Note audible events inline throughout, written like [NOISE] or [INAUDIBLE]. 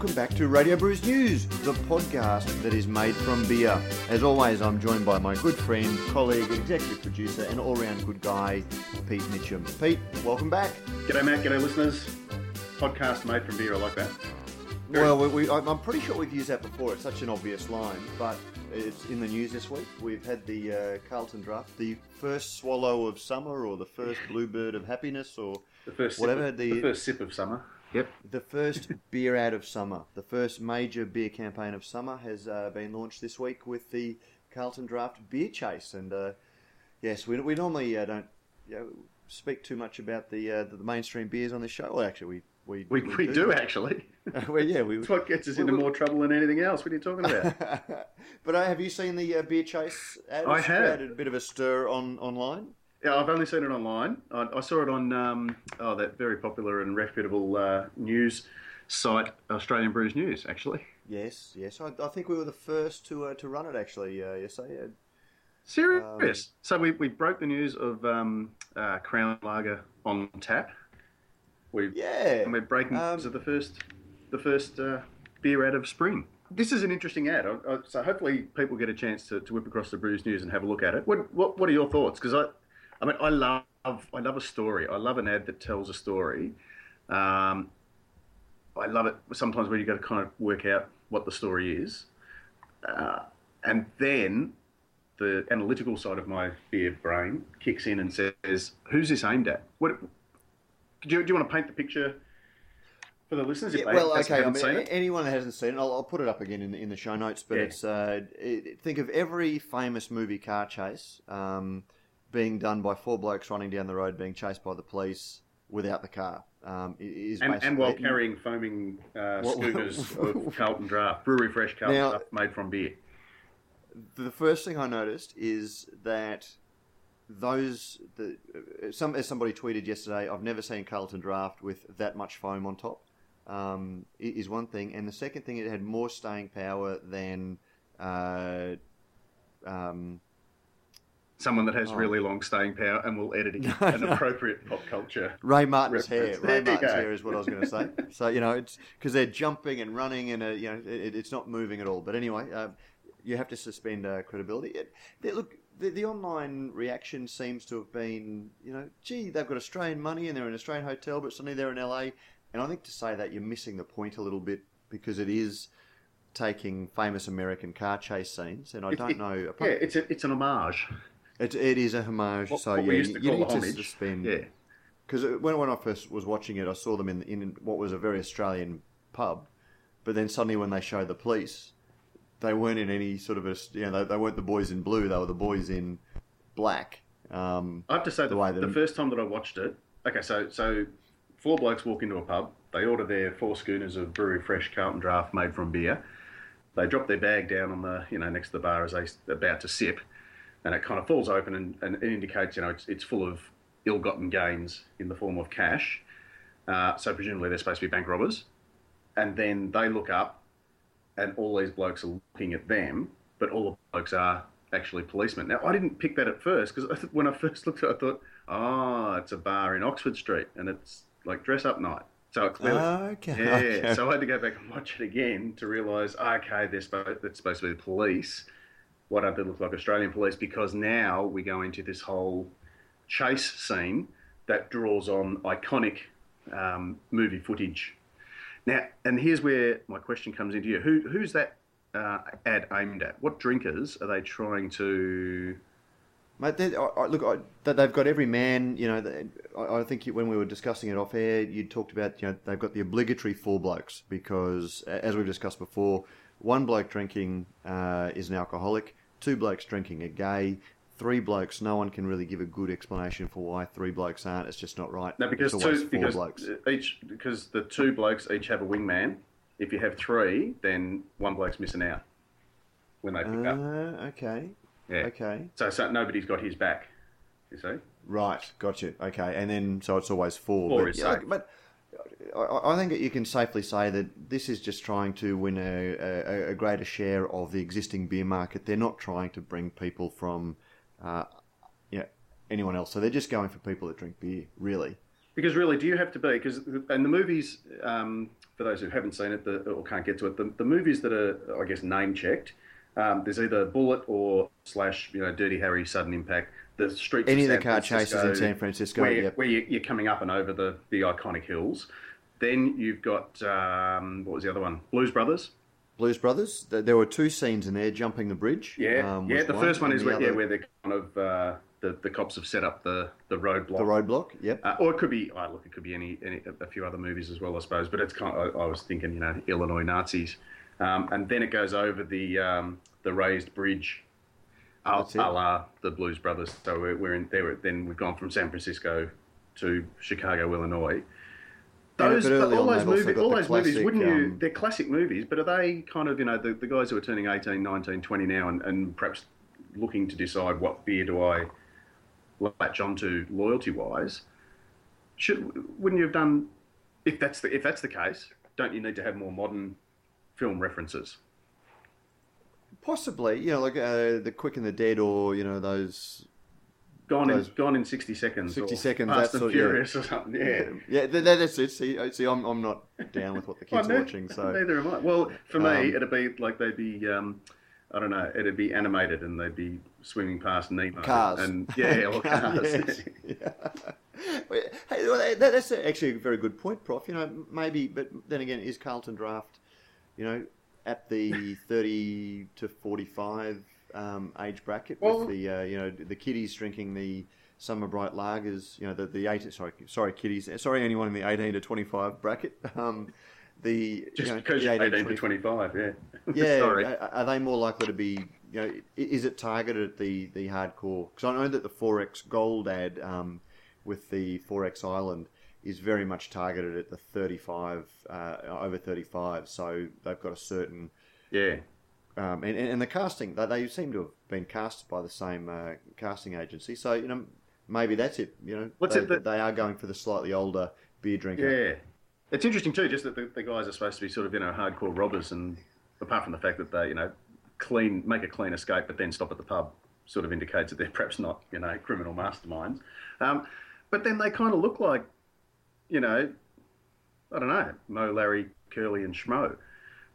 welcome back to Radio Brews News, the podcast that is made from beer. As always, I'm joined by my good friend, colleague, executive producer, and all-round good guy, Pete Mitchum. Pete, welcome back. G'day, Matt. G'day, listeners. Podcast made from beer. I like that. Well, we, we, I'm pretty sure we've used that before. It's such an obvious line, but it's in the news this week. We've had the uh, Carlton draft, the first swallow of summer, or the first bluebird of happiness, or The first Whatever of, the- the first sip of summer. Yep. the first beer out of summer. The first major beer campaign of summer has uh, been launched this week with the Carlton Draft Beer Chase. And uh, yes, we, we normally uh, don't you know, speak too much about the uh, the mainstream beers on this show. Well, actually, we We, we do actually. [LAUGHS] well, yeah, we. It's what gets us we- into we- more trouble than anything else. What are you talking about? [LAUGHS] but uh, have you seen the uh, beer chase? Ad? I It's have. created a bit of a stir on online. Yeah, I've only seen it online. I, I saw it on um, oh that very popular and reputable uh, news site, Australian Brews News. Actually, Yes, yes. I, I think we were the first to uh, to run it. Actually, uh, yes, I, uh, serious. so we, we broke the news of um, uh, Crown Lager on tap. We yeah. and we're breaking Um, news of the first the first uh, beer out of spring. This is an interesting ad, I, I, so hopefully people get a chance to, to whip across the Brews News and have a look at it. What what, what are your thoughts? Because I, I mean, I love I love a story. I love an ad that tells a story. Um, I love it sometimes where you got to kind of work out what the story is, uh, and then the analytical side of my beer brain kicks in and says, "Who's this aimed at? What do you, do you want to paint the picture for the listeners? Yeah, well, okay. I mean, anyone that hasn't seen it, I'll, I'll put it up again in, in the show notes. But Yeah. it's uh, it, think of every famous movie car chase um, being done by four blokes running down the road, being chased by the police without the car. Um, is And, and while carrying foaming uh, schooners [LAUGHS] of Carlton Draft, brewery fresh Carlton Now- Draft made from beer. the first thing I noticed is that those the uh, some as somebody tweeted yesterday, I've never seen Carlton Draft with that much foam on top. Um, is one thing, and the second thing, it had more staying power than. Uh, um, Someone that has Oh. really long staying power and will edit [LAUGHS] it [LAUGHS] an appropriate pop culture. Ray Martin's hair. Reference. Ray There you Martin's go. hair is what I was going to say. [LAUGHS] So you know, it's because they're jumping and running, and uh, you know, it, it's not moving at all. But anyway, uh, you have to suspend uh, credibility. It, they, look, the, the online reaction seems to have been, you know, gee, they've got Australian money and they're in an Australian hotel, but suddenly they're in LA. And I think to say that you're missing the point a little bit because it is taking famous American car chase scenes, and I don't know. Yeah, it's a, it's an homage. It, it is a homage. What, so what yeah, we used to you call need a to homage. suspend. Yeah. Because when, when I first was watching it, I saw them in, in what was a very Australian pub, but then suddenly when they showed the police, they weren't in any sort of a you know they, they weren't the boys in blue; they were the boys in black. Um, I have to say, the, The way the, first time that I watched it, okay, so so four blokes walk into a pub. They order their four schooners of brewery fresh Carlton Draft made from beer. They drop their bag down on the you know next to the bar as they're about to sip, and it kind of falls open and, and it indicates you know it's it's full of ill-gotten gains in the form of cash. Uh, so presumably they're supposed to be bank robbers, and then they look up, and all these blokes are looking at them, but all the blokes are actually policemen. Now I didn't pick that at first because [LAUGHS] when I first looked at it, I thought, oh, it's a bar in Oxford Street, and it's like dress up night. So it clearly, okay. yeah. okay. So I had to go back and watch it again to realise, okay, they're supposed, that's supposed to be the police. Why don't they look like Australian police? Because now we go into this whole chase scene that draws on iconic um, movie footage. Now, and here's where my question comes into you: Who, who's that uh, ad aimed at? What drinkers are they trying to? Mate, they, I, look, I, they've got every man. You know, they, I, I think when we were discussing it off air, you talked about you know they've got the obligatory four blokes because, as we've discussed before, one bloke drinking uh, is an alcoholic, two blokes drinking a gay, three blokes. No one can really give a good explanation for why three blokes aren't. It's just not right. No, because two, four because blokes. each because the two blokes each have a wingman. If you have three, then one bloke's missing out when they pick up. Uh, okay, Yeah. okay, So, so nobody's got his back. You see? right, got you. Okay, and then so it's always four. Four but, is yeah, safe. but I, think that you can safely say that this is just trying to win a, a, a greater share of the existing beer market. They're not trying to bring people from, uh, you know, anyone else. So they're just going for people that drink beer, really. Because really, do you have to be? Because and the movies, um, for those who haven't seen it the, or can't get to it, the, the movies that are, I guess, name checked, um, there's either Bullitt or slash, you know, Dirty Harry, Sudden Impact, the streets. Any of, of the car chases in San Francisco. where, yep. where you, you're coming up and over the, the iconic hills. Then you've got um, what was the other one? Blues Brothers. Blues Brothers. There were two scenes in there: jumping the bridge. Yeah, um, yeah. The first one is where, yeah, where they're kind of uh, the the cops have set up the the roadblock. the roadblock. Yep. Uh, or it could be, oh, look, it could be any, any a few other movies as well, I suppose. But it's kind of, I, I was thinking, you know, Illinois Nazis, um, and then it goes over the um, the raised bridge, a, a la the Blues Brothers. So we're, we're in there. Then we've gone from San Francisco to Chicago, Illinois. Those, early all those, movies, all those movies, wouldn't you? um, They're classic movies, but are they kind of, you know, the, the guys who are turning 18, 19, 20 now and, and perhaps looking to decide what beer do I latch onto loyalty wise? Should wouldn't you have done if that's the if that's the case? Don't you need to have more modern film references? Possibly, you know, like uh, the Quick and the Dead, or you know those. Gone in gone in sixty seconds. 60 or seconds, Fast and sort- yeah. Furious or something. Yeah. yeah, that, that's it. See, uh, see, I'm, I'm not down with what the [LAUGHS] kids are watching. So neither am I. Well, for me, Um, it'd be like they'd be, um, I don't know, it'd be animated and they'd be swimming past Nemo Cars. and yeah, [LAUGHS] or cars. [LAUGHS] Yeah. Hey, well, that, that's actually a very good point, Prof. You know, maybe, but then again, is Carlton Draft, you know, at the 30 to 45 um, age bracket Well- with the, uh, you know, the kiddies drinking the Summer Bright lagers, you know, the, the eight, sorry, sorry, kiddies, sorry, anyone in the 18 to 25 bracket. [LAUGHS] Um, the Just you know, because the you're 18 18 to 25, yeah. [LAUGHS] yeah, Sorry. Are, are they more likely to be? You know, is it targeted at the the hardcore? Because I know that the Forex Gold ad um, with the Forex Island is very much targeted at the 35 uh, over 35. So they've got a certain Yeah. um, and, and the casting they, they seem to have been cast by the same uh, casting agency. So you know maybe that's it. You know, What's they, it that- they are going for the slightly older beer drinker. Yeah. It's interesting too, just that the, the guys are supposed to be sort of, you know, hardcore robbers and apart from the fact that they, you know, clean make a clean escape but then stop at the pub sort of indicates that they're [LAUGHS] perhaps not, you know, criminal masterminds. Um, but then they kind of look like, you know, I don't know, Moe, Larry, Curly, and Schmo.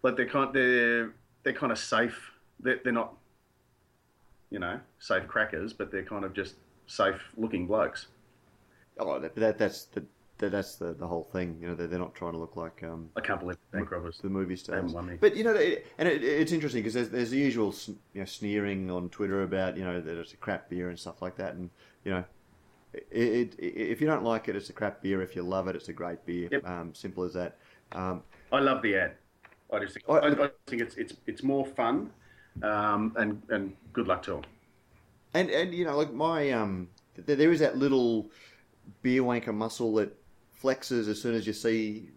Like they're kind, they're they're kind of safe. They're, they're not, you know, safe crackers, but they're kind of just safe looking blokes. Oh, that, that that's the that's the, the whole thing. You know, they're, they're not trying to look like um, I can't believe bank robbers. the movie stars. But you know, it, and it, it's interesting because there's, there's the usual you know, sneering on Twitter about you know that it's a crap beer and stuff like that, and you know. It, it, if you don't like it, it's a crap beer. If you love it, it's a great beer. Yep. Um, simple as that. Um, I love the ad. I just think, I- I, think it's it's it's more fun, um, and and good luck to them. And and you know, like my um, th- there is that little beer wanker muscle that flexes as soon as you see,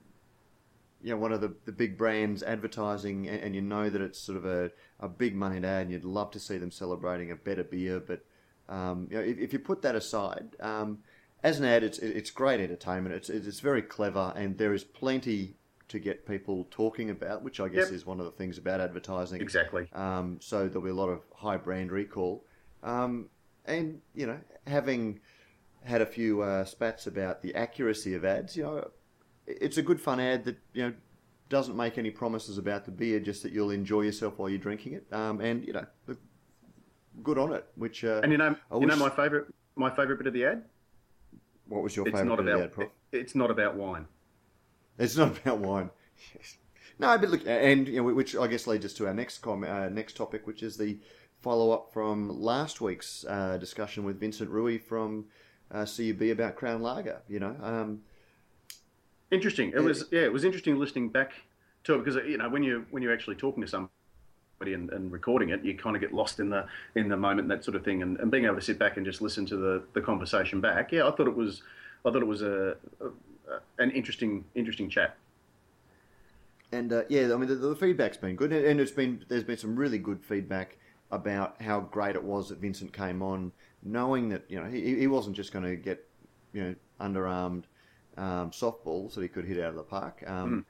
you know, one of the, the big brands advertising, and, and you know that it's sort of a, a big moneyed ad, and you'd love to see them celebrating a better beer. But um, you know, if, if you put that aside, um, as an ad, it's it's great entertainment. It's it's very clever, and there is plenty to get people talking about, which I guess Yep. is one of the things about advertising. Exactly. Um, so there'll be a lot of high brand recall. Um, and, you know, having had a few uh, spats about the accuracy of ads, you know, it's a good fun ad that, you know, doesn't make any promises about the beer, just that you'll enjoy yourself while you're drinking it. Um, and, you know, look, good on it, which, uh, And you know, I you know my favorite my favorite bit of the ad. what was your It's favourite not bit of the about ad, Prof? it's not about wine. It's not about wine. Yes. No, but look, and you know, which I guess leads us to our next com- uh, next topic, which is the follow up from last week's uh, discussion with Vincent Rui from uh, CUB about Crown Lager. You know, um, Interesting. It was yeah, it was interesting listening back to it because you know when you when you're actually talking to somebody and, and recording it, you kind of get lost in the in the moment and that sort of thing, and, and being able to sit back and just listen to the, the conversation back. Yeah, I thought it was I thought it was a, a, a an interesting interesting chat. and uh, yeah, I mean the, the feedback's been good, and it's been there's been some really good feedback about how great it was that Vincent came on, knowing that you know he, he wasn't just going to get you know underarmed um, softballs that he could hit out of the park. Um,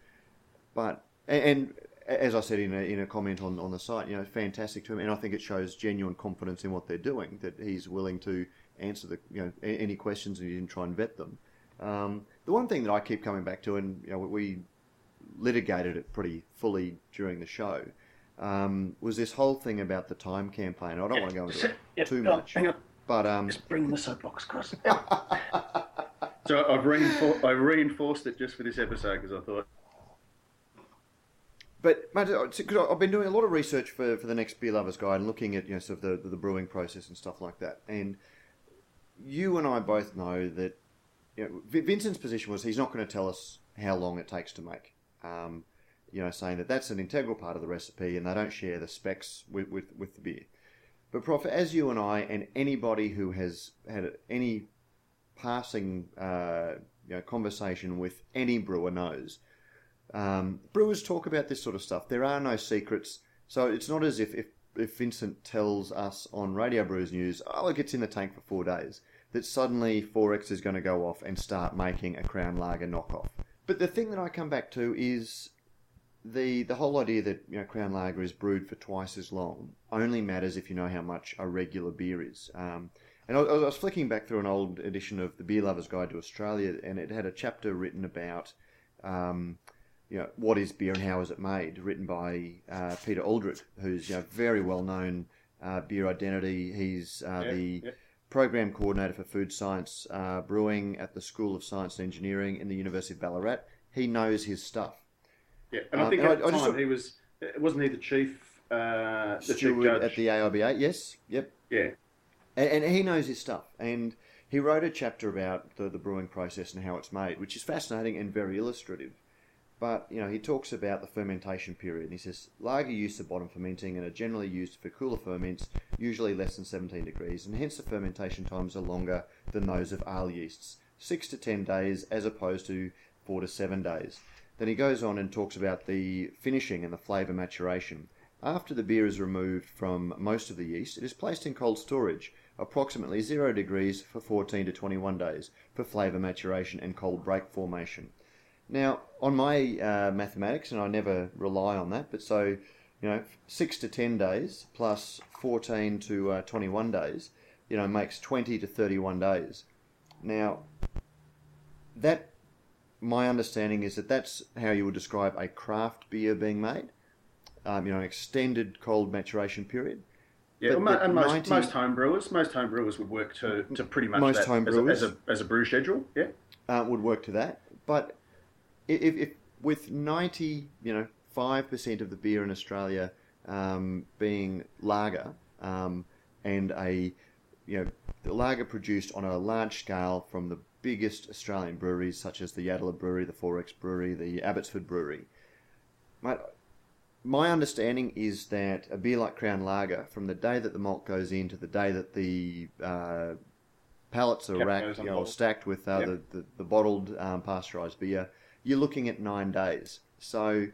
But and, and as I said in a, in a comment on, on the site, you know, fantastic to him, and I think it shows genuine confidence in what they're doing. That he's willing to answer the you know any questions and he didn't try and vet them. Um, the one thing that I keep coming back to, and you know, we litigated it pretty fully during the show, um, was this whole thing about the time campaign. I don't Yeah. want to go into it Yeah, too on, much, but um, just bring the soapbox across. [LAUGHS] so I've reinfor- I reinforced it just for this episode because I thought But mate, 'cause I've been doing a lot of research for, for the next Beer Lovers Guide and looking at you know sort of the, the brewing process and stuff like that. And you and I both know that you know, Vincent's position was he's not going to tell us how long it takes to make. Um, you know, saying that that's an integral part of the recipe, and they don't share the specs with, with, with the beer. But Prof, as you and I and anybody who has had any passing uh, you know, conversation with any brewer knows, um, brewers talk about this sort of stuff. There are no secrets, so it's not as if, if if Vincent tells us on Radio Brews News, oh, it gets in the tank for four days, that suddenly Forex is going to go off and start making a Crown Lager knockoff. But the thing that I come back to is the the whole idea that you know Crown Lager is brewed for twice as long only matters if you know how much a regular beer is. Um, and I, I was flicking back through an old edition of the Beer Lover's Guide to Australia, and it had a chapter written about. Um, you know, what is beer and how is it made? Written by uh, Peter Aldred, who's you know very well known uh, beer identity. He's uh, Yeah, the yeah. program coordinator for food science uh, brewing at the School of Science and Engineering in the University of Ballarat. He knows his stuff. yeah, and I Um, think and at I- the just time he was wasn't he the chief uh, the chief judge at the AIBA, yes, yep. yeah And, and he knows his stuff. And he wrote a chapter about the, the brewing process and how it's made, which is fascinating and very illustrative. But, you know, he talks about the fermentation period. And he says, lager used to bottom fermenting and are generally used for cooler ferments, usually less than 17 degrees, and hence the fermentation times are longer than those of ale yeasts, 6 to 10 days as opposed to 4 to 7 days. Then he goes on and talks about the finishing and the flavour maturation. After the beer is removed from most of the yeast, it is placed in cold storage, approximately 0 degrees for 14 to 21 days, for flavour maturation and cold break formation. Now, on my uh, mathematics, and I never rely on that, but so, you know, 6 to 10 days plus 14 to uh, 21 days, you know, makes 20 to 31 days. Now, that, my understanding is that that's how you would describe a craft beer being made. Um, you know, an extended cold maturation period. yeah. But the and most 90 most home brewers most home brewers would work to, to pretty much Most that home as, a, brewers. as a as a brew schedule yeah uh, would work to that. But if, if with ninety, you know, five percent of the beer in Australia um, being lager, um, and a you know the lager produced on a large scale from the biggest Australian breweries such as the Yatala Brewery, the Forex Brewery, the Abbotsford Brewery. Mate, my understanding is that a beer like Crown Lager, from the day that the malt goes in to the day that the uh, pallets are racked, goes on you know, stacked with uh, Yep. the, the, the bottled um, pasteurised beer, you're looking at nine days. So,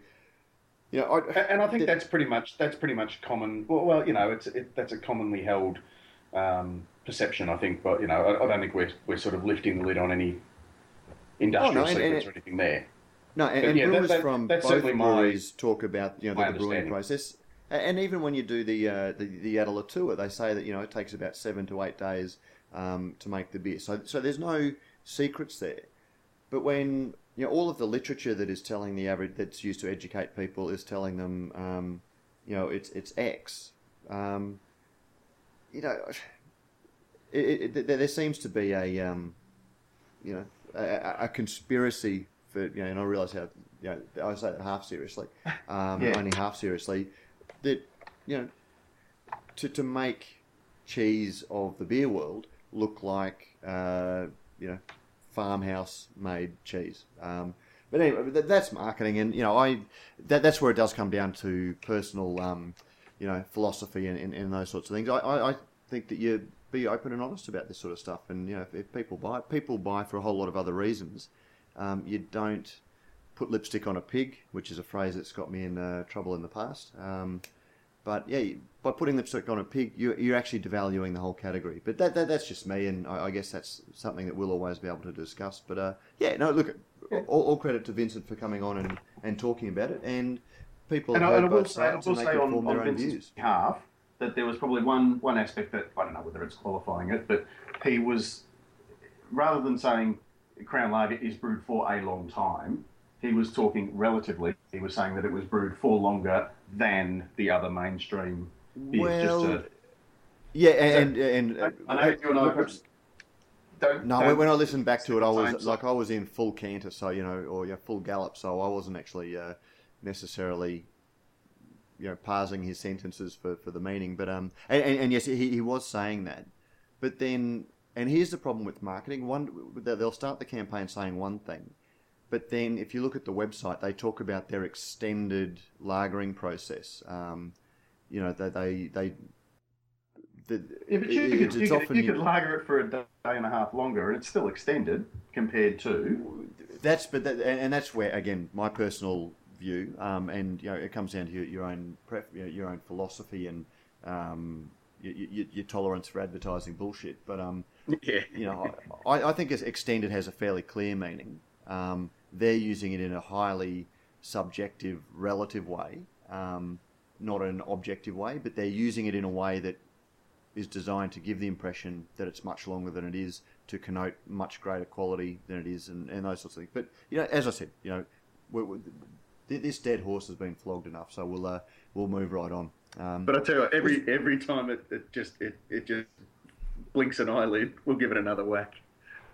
you know, I, And- And I think The- that's pretty much that's pretty much common. Well, well you know, it's it, that's a commonly held um, perception. I think, but you know, I, I don't think we're we're sort of lifting the lid on any industrial Oh, no, and- and secrets or anything there. No, and, and yeah, brewers that- from that's both certainly my- breweries talk about you know the, brewing process, and even when you do the uh, the, the Yatala tour, they say that you know it takes about seven to eight days um, to make the beer. So so there's no secrets there. But when you know all of the literature that is telling the average that's used to educate people is telling them, um, you know, it's it's X. Um, you know, [SIGHS] it, it, there there seems to be a um, you know a, a- conspiracy for you know, and I realise how you know I say that half seriously, [LAUGHS] um, Yeah. only half seriously, that you know to to make cheese of the beer world look like uh, you know farmhouse made cheese. Um, but anyway, that, that's marketing, and you know I that, that's where it does come down to personal um, you know philosophy and, and, and those sorts of things. I, I, I think that you be open and honest about this sort of stuff, and you know if, if people buy people buy for a whole lot of other reasons. Um, you don't put lipstick on a pig, which is a phrase that's got me in uh, trouble in the past. Um, but yeah, by putting lipstick on a pig, you're, you're actually devaluing the whole category. But that, that that's just me, and I, I guess that's something that we'll always be able to discuss. But uh, yeah, no, look, all, all credit to Vincent for coming on and, and talking about it, and people And have I, and I will both say, I sides will and they say can on, form on their own Vincent's views. behalf that there was probably one one aspect that I don't know whether it's qualifying it, but he was rather than saying Crown Lager is brewed for a long time. He was talking relatively. He was saying that it was brewed for longer than the other mainstream. Well, just to, Yeah, and and, I, and I know you and I perhaps don't. No, don't when I listened back to it, I was like I was in full canter, so you know, or yeah, full gallop, so I wasn't actually uh, necessarily, you know, parsing his sentences for, for the meaning. But um, and, and, and yes, he, he was saying that, but then, and here's the problem with marketing: one, they'll start the campaign saying one thing, but then if you look at the website, they talk about their extended lagering process. Um, you know, they they they. The, Yeah, but you, it- could, you, often could, you could lager it for a day and a half longer, and it's still extended compared to. That's but that, and and that's where again my personal view, um, and you know it comes down to your, your own pref, your, your own philosophy and um, your, your, your tolerance for advertising bullshit. But um, [LAUGHS] Yeah. you know, I, I think as extended has a fairly clear meaning. Um, they're using it in a highly subjective, relative way, um, not an objective way, but they're using it in a way that is designed to give the impression that it's much longer than it is, to connote much greater quality than it is, and, and those sorts of things. But you know, as I said, you know, we we this dead horse has been flogged enough, so we'll uh, we'll move right on. Um, But I tell you, what, every every time it, it just it, it just blinks an eyelid, we'll give it another whack.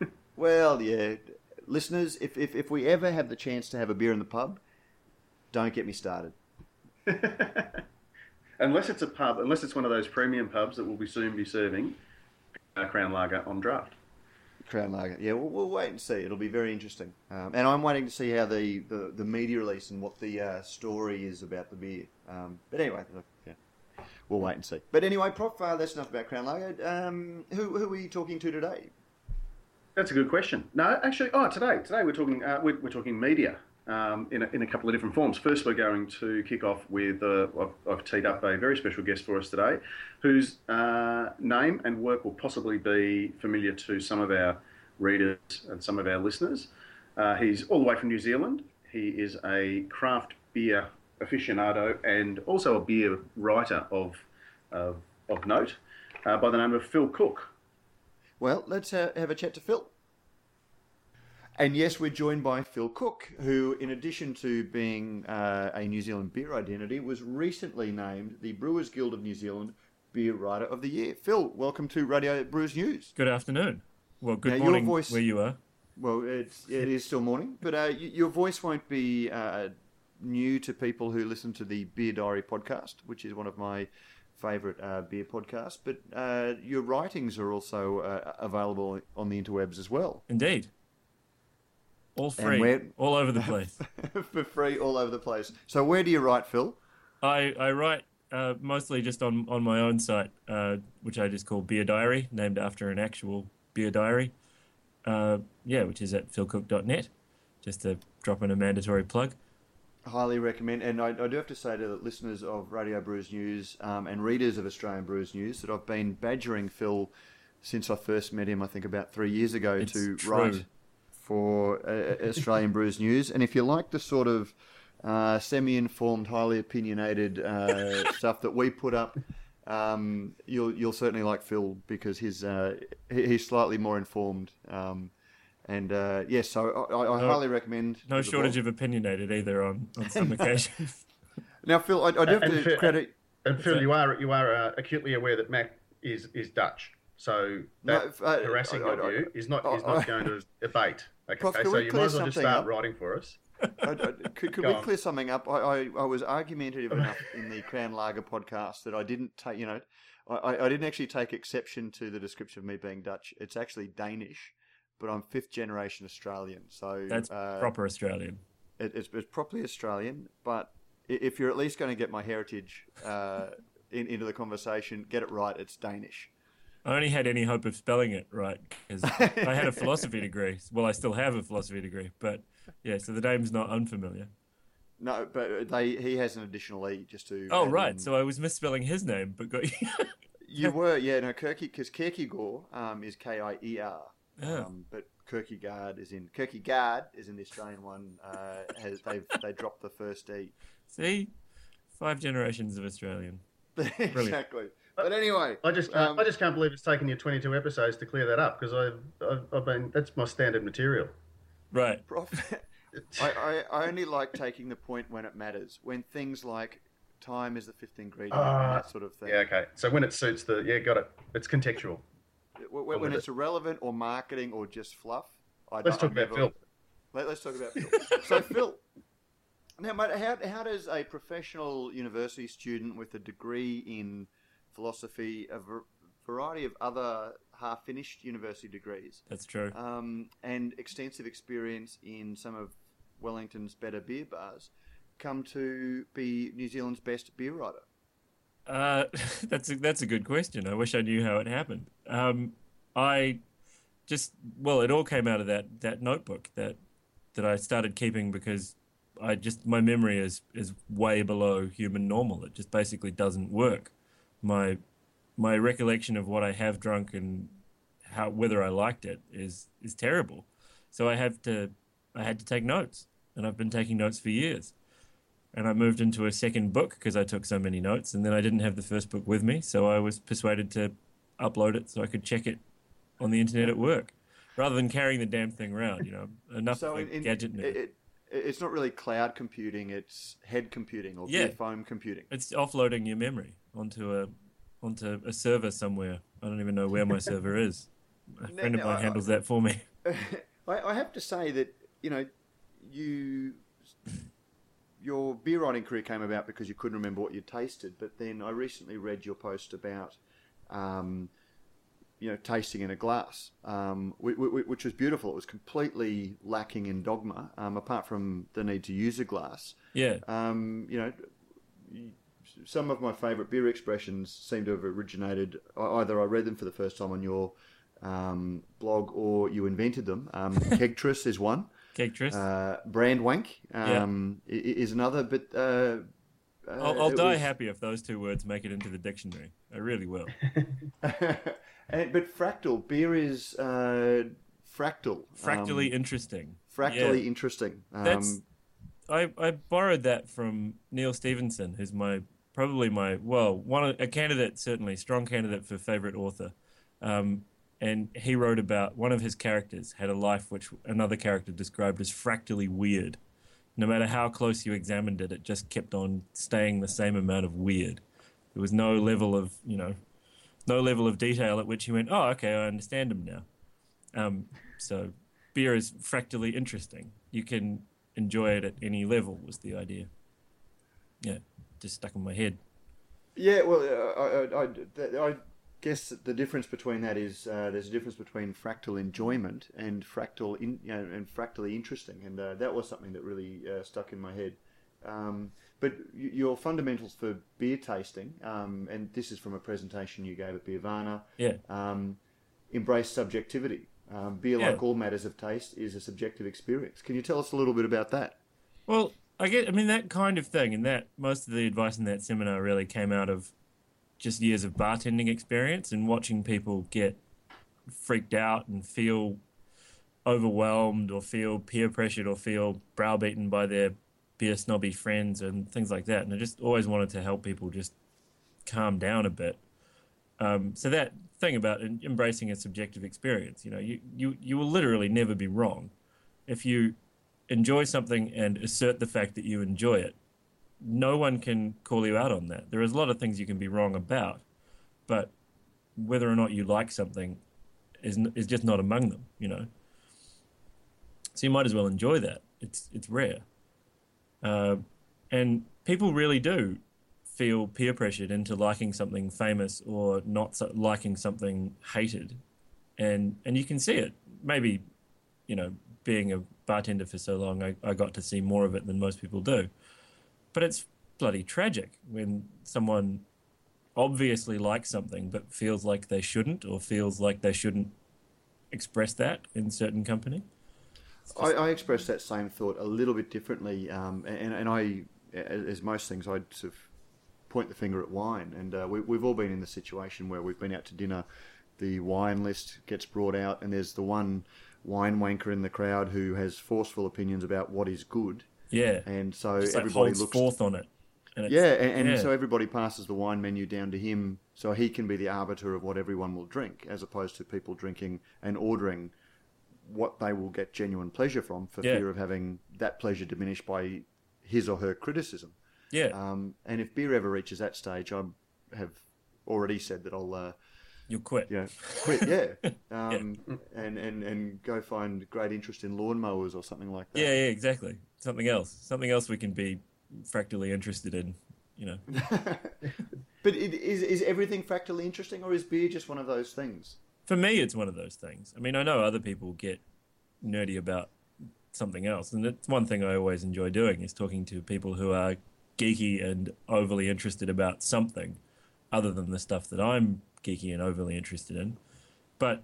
[LAUGHS] Well, yeah. Listeners, if, if, if we ever have the chance to have a beer in the pub, don't get me started. [LAUGHS] unless it's a pub, unless it's one of those premium pubs that will be soon be serving uh, Crown Lager on draft. Crown Lager. Yeah, we'll, we'll wait and see. It'll be very interesting. Um, and I'm waiting to see how the, the, the media release and what the uh, story is about the beer. Um, but anyway, yeah, we'll wait and see. But anyway, Prof, uh, that's enough about Crown Lager. Um, who, who are we talking to today? That's a good question. No, actually, oh, today today we're talking uh, we're, we're talking media um, in, a, in a couple of different forms. First, we're going to kick off with uh, I've, I've teed up a very special guest for us today, whose uh, name and work will possibly be familiar to some of our readers and some of our listeners. Uh, he's all the way from New Zealand. He is a craft beer aficionado and also a beer writer of of, note uh, by the name of Phil Cook. Well, let's uh, have a chat to Phil. And yes, we're joined by Phil Cook, who, in addition to being uh, a New Zealand beer identity, was recently named the Brewers Guild of New Zealand Beer Writer of the Year. Phil, welcome to Radio Brewers News. Good afternoon. Well, good Now, morning voice- where you are. Well, it's, it is still morning, but uh, your voice won't be uh, new to people who listen to the Beer Diary podcast, which is one of my favourite uh, beer podcast. But uh, your writings are also uh, available on the interwebs as well. Indeed. All free, all over the place. [LAUGHS] for free all over the place. So where do you write, Phil? I, I write uh, mostly just on, on my own site, uh, which I just call Beer Diary, named after an actual beer diary. Uh, yeah, which is at philcook.net, just to drop in a mandatory plug. Highly recommend, and I, I do have to say to the listeners of Radio Brews News um, and readers of Australian Brews News that I've been badgering Phil since I first met him. I think about three years ago It's to true. write for uh, Australian Brews News. And if you like the sort of uh, semi-informed, highly opinionated uh, [LAUGHS] stuff that we put up, um, you'll you'll certainly like Phil because he's uh, he- he's slightly more informed. Um, and uh, yes, so I, I No- highly recommend. No shortage blog. of opinionated either on, on [LAUGHS] some occasions. Now, Phil, I, I do have And to Phil- credit. And Phil, you are you are uh, acutely aware that Mac is is Dutch, so that No, uh, harassing I- I- of you is not is I- not going to abate. [LAUGHS] Okay, Prof, can so you might as well just start up? writing for us. [LAUGHS] I, I, could could we on. clear something up? I, I, I was argumentative enough in the Crown Lager podcast that I didn't take, you know, I, I I didn't actually take exception to the description of me being Dutch. It's actually Danish, but I'm fifth generation Australian. So That's uh, proper Australian. It, it's, it's properly Australian, but if you're at least going to get my heritage uh, in, into the conversation, get it right. It's Danish. I only had any hope of spelling it right because I had a philosophy [LAUGHS] degree. Well, I still have a philosophy degree, but yeah, so the name's not unfamiliar. No, but they he has an additional e just to. Oh, right. in- So I was misspelling his name, but got You were, yeah, no, Kirky, because Kierkegaard um, is K I E R, Oh. um, but Kierkegaard is in Kierkegaard is in the Australian one. Uh, has they've they dropped the first E. See, five generations of Australian. [LAUGHS] exactly. But anyway, I just um, I just can't believe it's taken you 22 episodes to clear that up because I've, I've I've been that's my standard material. Right. Prof, [LAUGHS] I, I, I only like taking the point when it matters. When things like time is the fifth ingredient and Ah, that sort of thing. Yeah, okay. So when it suits the yeah, got it. It's contextual. When, when- when it's irrelevant or marketing or just fluff. I, Let's I talk about Phil. Let, us talk about Phil. [LAUGHS] so Phil, now mate, how, how does a professional university student with a degree in philosophy, a var- variety of other half-finished university degrees, That's true. um, and extensive experience in some of Wellington's better beer bars, come to be New Zealand's best beer writer? Uh, [LAUGHS] that's a, that's a good question. I wish I knew how it happened. Um, I just well, it all came out of that that notebook that that I started keeping because I just my memory is is way below human normal. It just basically doesn't work. My my recollection of what I have drunk and how whether I liked it is is terrible. So I have to I had to take notes, and I've been taking notes for years and I moved into a second book because I took so many notes, and then I didn't have the first book with me, so I was persuaded to upload it so I could check it on the internet at work, rather than carrying the damn thing around. You know, enough So of in, in, gadget it, it, it's not really cloud computing; it's head computing or Yeah. foam computing. It's offloading your memory onto a onto a server somewhere. I don't even know where my server is. A No, friend of no, mine I- handles that for me. [LAUGHS] I, I have to say that you know you your beer writing career came about because you couldn't remember what you tasted. But then I recently read your post about um, you know tasting in a glass, um, which, which was beautiful. It was completely lacking in dogma, um, apart from the need to use a glass. Yeah, Um, you know, some of my favourite beer expressions seem to have originated. Either I read them for the first time on your um, blog, or you invented them. Um, [LAUGHS] Kegtris is one. Cake tris. Uh, brand wank um, i- i- is another. But uh, uh, I'll, I'll die was- happy if those two words make it into the dictionary. I really will. [LAUGHS] and, but fractal beer is uh, fractal. Fractally um, interesting. fractally Yeah. interesting. Um, That's I, I borrowed that from Neal Stephenson, who's my probably my well one a candidate certainly strong candidate for favorite author, um, and he wrote about one of his characters had a life which another character described as fractally weird. No matter how close you examined it, it just kept on staying the same amount of weird. There was no level of you know, no level of detail at which he went, oh okay, I understand him now. Um, so beer is fractally interesting. You can enjoy it at any level was the idea. Yeah, just stuck in my head. Yeah, well, uh, I, I, I, I guess the difference between that is uh, there's a difference between fractal enjoyment and fractal, in, you know, and fractally interesting, and uh, that was something that really uh, stuck in my head. Um, but your fundamentals for beer tasting, um, and this is from a presentation you gave at Beervana, Yeah, um, embrace subjectivity. Um, beer, Yeah. like all matters of taste, is a subjective experience. Can you tell us a little bit about that? Well, I get. I mean, that kind of thing, and that most of the advice in that seminar really came out of just years of bartending experience and watching people get freaked out and feel overwhelmed or feel peer pressured or feel browbeaten by their beer snobby friends and things like that. And I just always wanted to help people just calm down a bit. Um, so that thing about embracing a subjective experience, you know, you, you, you will literally never be wrong if you enjoy something and assert the fact that you enjoy it, no one can call you out on that. There is a lot of things you can be wrong about, but whether or not you like something is is just not among them, you know. So you might as well enjoy that. It's it's rare, uh, and people really do feel peer pressured into liking something famous or not so, liking something hated, and and you can see it. Maybe, you know, being a bartender for so long, I, I got to see more of it than most people do. But it's bloody tragic when someone obviously likes something but feels like they shouldn't or feels like they shouldn't express that in certain company. I, I express that same thought a little bit differently, um, and, and I, as most things, I sort of point the finger at wine. And uh, we, we've all been in the situation where we've been out to dinner, the wine list gets brought out, and there's the one wine wanker in the crowd who has forceful opinions about what is good, Yeah. and so Just everybody looks forth on it. And Yeah, and, and yeah. so everybody passes the wine menu down to him, so he can be the arbiter of what everyone will drink, as opposed to people drinking and ordering what they will get genuine pleasure from, for Yeah. fear of having that pleasure diminished by his or her criticism. yeah, Um, and if beer ever reaches that stage, I have already said that I'll, uh, you'll quit. Yeah, quit. [LAUGHS] Yeah, um, and and and go find great interest in lawnmowers or something like that. Yeah, yeah, exactly. Something else. Something else we can be fractally interested in. You know. [LAUGHS] But it, is is everything fractally interesting, or is beer just one of those things? For me, it's one of those things. I mean, I know other people get nerdy about something else, and it's one thing I always enjoy doing is talking to people who are geeky and overly interested about something other than the stuff that I'm geeky and overly interested in. But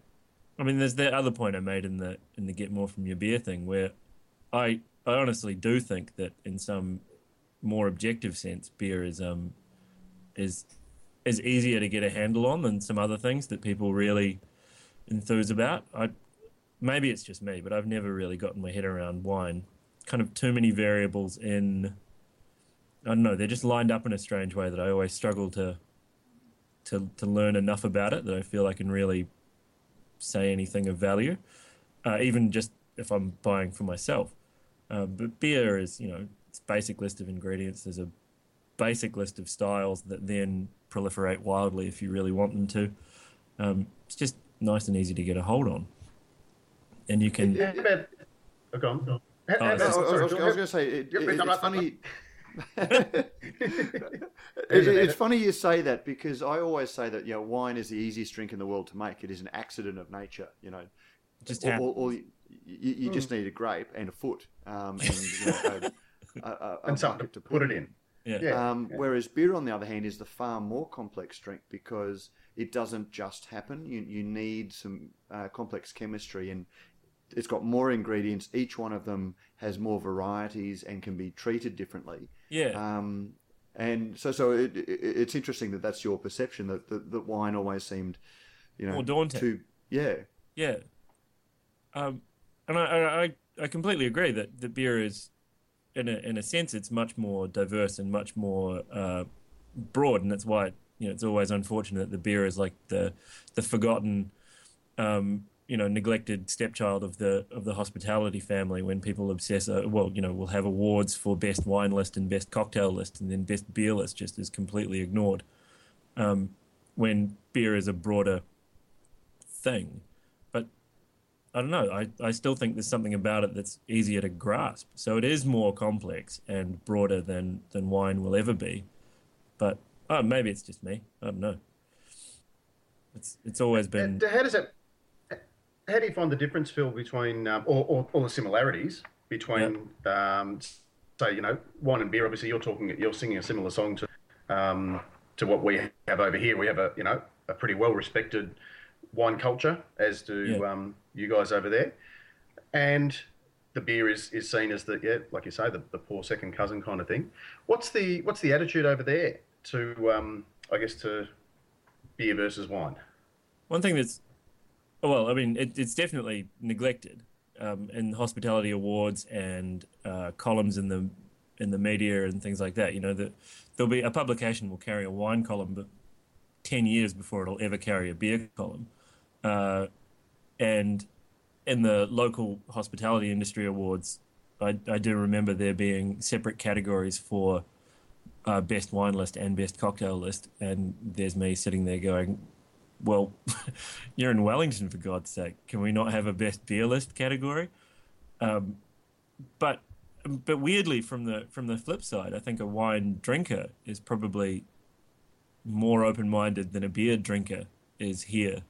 I mean, there's that other point I made in the in the get more from your beer thing, where I I honestly do think that in some more objective sense, beer is um is is easier to get a handle on than some other things that people really enthuse about. I maybe it's just me, but I've never really gotten my head around wine. Kind of too many variables in. I don't know. They're just lined up in a strange way that I always struggle to to to learn enough about it that I feel I can really say anything of value, uh, even just if I'm buying for myself. Uh, but beer is, you know, it's basic list of ingredients. There's a basic list of styles that then proliferate wildly if you really want them to. Um, it's just nice and easy to get a hold on, and you can. How about- oh, go on, go on. How- Oh, I, about- was- was, was going to say it, it- it's it's funny. It- Isn't it? it's funny you say that because I always say that you know wine is the easiest drink in the world to make. It is an accident of nature. You know, Just all, happen. all, all you, you, you just need a grape and a foot um, and you know, [LAUGHS] a, a, a, and something to put it in. Yeah. Yeah. Um, Whereas beer, on the other hand, is the far more complex drink because it doesn't just happen. You, you need some uh, complex chemistry and it's got more ingredients. Each one of them has more varieties and can be treated differently. Yeah. Um, and so, so it, it, it's interesting that that's your perception that, that, that wine always seemed, you know, More daunting. Too, yeah, Yeah. Um, and I, I, I- completely agree that the beer is, in a in a sense, it's much more diverse and much more uh, broad, and that's why you know it's always unfortunate that the beer is like the the forgotten, um, you know, neglected stepchild of the of the hospitality family. When people obsess, uh, well, you know, we'll have awards for best wine list and best cocktail list, and then best beer list just is completely ignored. Um, when beer is a broader thing, but I don't know. I, I still think there's something about it that's easier to grasp. So it is more complex and broader than, than wine will ever be. But oh, maybe it's just me. I don't know. It's it's always been And how does that? How do you find the difference, Phil, between um, or, or, or the similarities between, um, say, you know, wine and beer? Obviously, you're talking, you're singing a similar song to um, to what we have over here. We have a you know a pretty well respected wine culture, as do Yeah. um, you guys over there, and the beer is, is seen as the yeah, like you say, the, the poor second cousin kind of thing. What's the what's the attitude over there to um, I guess to beer versus wine? one thing that's well, I mean, it, it's definitely neglected um, in hospitality awards and uh, columns in the in the media and things like that. You know, that there'll be a publication will carry a wine column, but ten years before it'll ever carry a beer column, uh, and in the local hospitality industry awards, I, I do remember there being separate categories for uh, best wine list and best cocktail list, and there's me sitting there going, "Well, [LAUGHS] you're in Wellington for God's sake. Can we not have a best beer list category?" Um, but but weirdly, from the from the flip side, I think a wine drinker is probably more open minded than a beer drinker is here,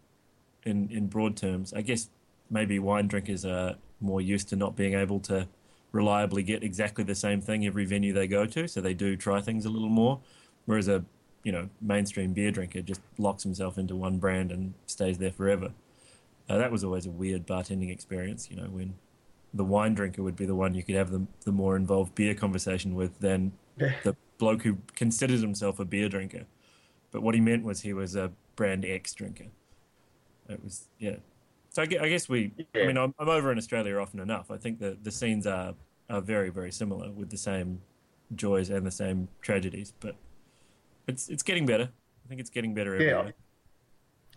in in broad terms. I guess maybe wine drinkers are more used to not being able to reliably get exactly the same thing every venue they go to, so they do try things a little more. Whereas a you know mainstream beer drinker just locks himself into one brand and stays there forever. Uh, that was always a weird bartending experience, you know, when the wine drinker would be the one you could have the, the more involved beer conversation with than the bloke who considered himself a beer drinker. But what he meant was he was a brand X drinker. It was, yeah. So I guess we, I mean, I'm, I'm over in Australia often enough. I think the, the scenes are, are very, very similar with the same joys and the same tragedies. But it's it's getting better. I think it's getting better every Yeah. year.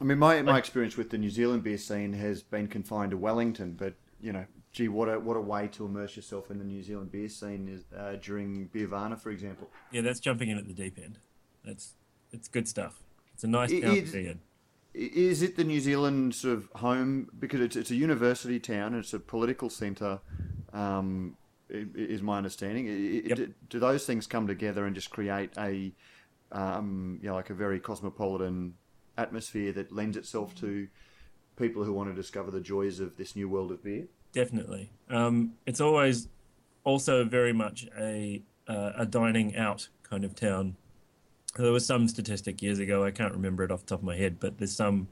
I mean, my my experience with the New Zealand beer scene has been confined to Wellington, but you know, gee, what a what a way to immerse yourself in the New Zealand beer scene is uh, during Beervana, for example. Yeah, that's jumping in at the deep end. That's it's good stuff. It's a nice It town is- to be in. Is it the New Zealand sort of home because it's it's a university town, it's a political centre, um, i- i- is my understanding. I- I- Yep. do, do those things come together and just create a, um, you know, like a very cosmopolitan atmosphere that lends itself to people who want to discover the joys of this new world of beer? Definitely. Um, it's always also very much a uh, a dining out kind of town. There was some statistic years ago, I can't remember it off the top of my head, but there's some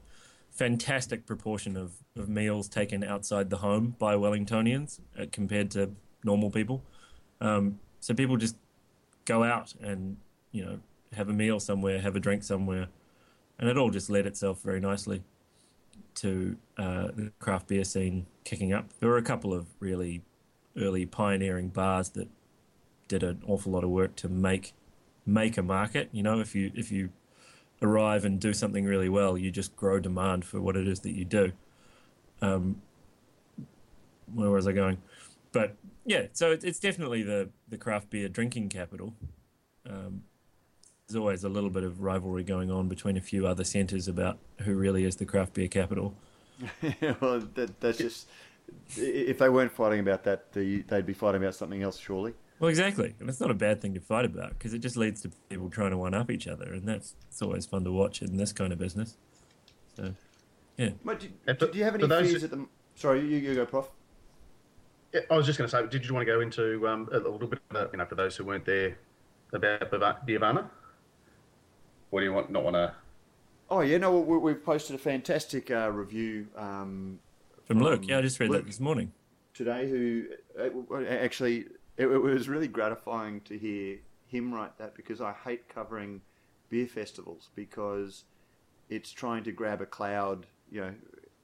fantastic proportion of, of meals taken outside the home by Wellingtonians uh, compared to normal people. Um, so people just go out and, you know, have a meal somewhere, have a drink somewhere, and it all just led itself very nicely to uh, the craft beer scene kicking up. There were a couple of really early pioneering bars that did an awful lot of work to make make a market. You know, if you if you arrive and do something really well, you just grow demand for what it is that you do. Um, where was I going? But yeah, so it's, definitely the the craft beer drinking capital. Um, there's always a little bit of rivalry going on between a few other centres about who really is the craft beer capital. [LAUGHS] well, that, that's just if they weren't fighting about that, they'd be fighting about something else, surely. Well, exactly, and it's not a bad thing to fight about because it just leads to people trying to one up each other, and that's it's always fun to watch in this kind of business. So, yeah, Mate, do, Yeah, do you have any for fears who- at the? Sorry, you, you go, Prof. Yeah, I was just going to say, did you want to go into um, a little bit, about, you know, for those who weren't there, about Biva- Beervana? What do you want? Not want to? Oh yeah, no, we, we've posted a fantastic uh, review um, from Luke. Yeah, I just read Luke. that this morning. today. Who uh, actually, it, it was really gratifying to hear him write that because I hate covering beer festivals because it's trying to grab a cloud, you know,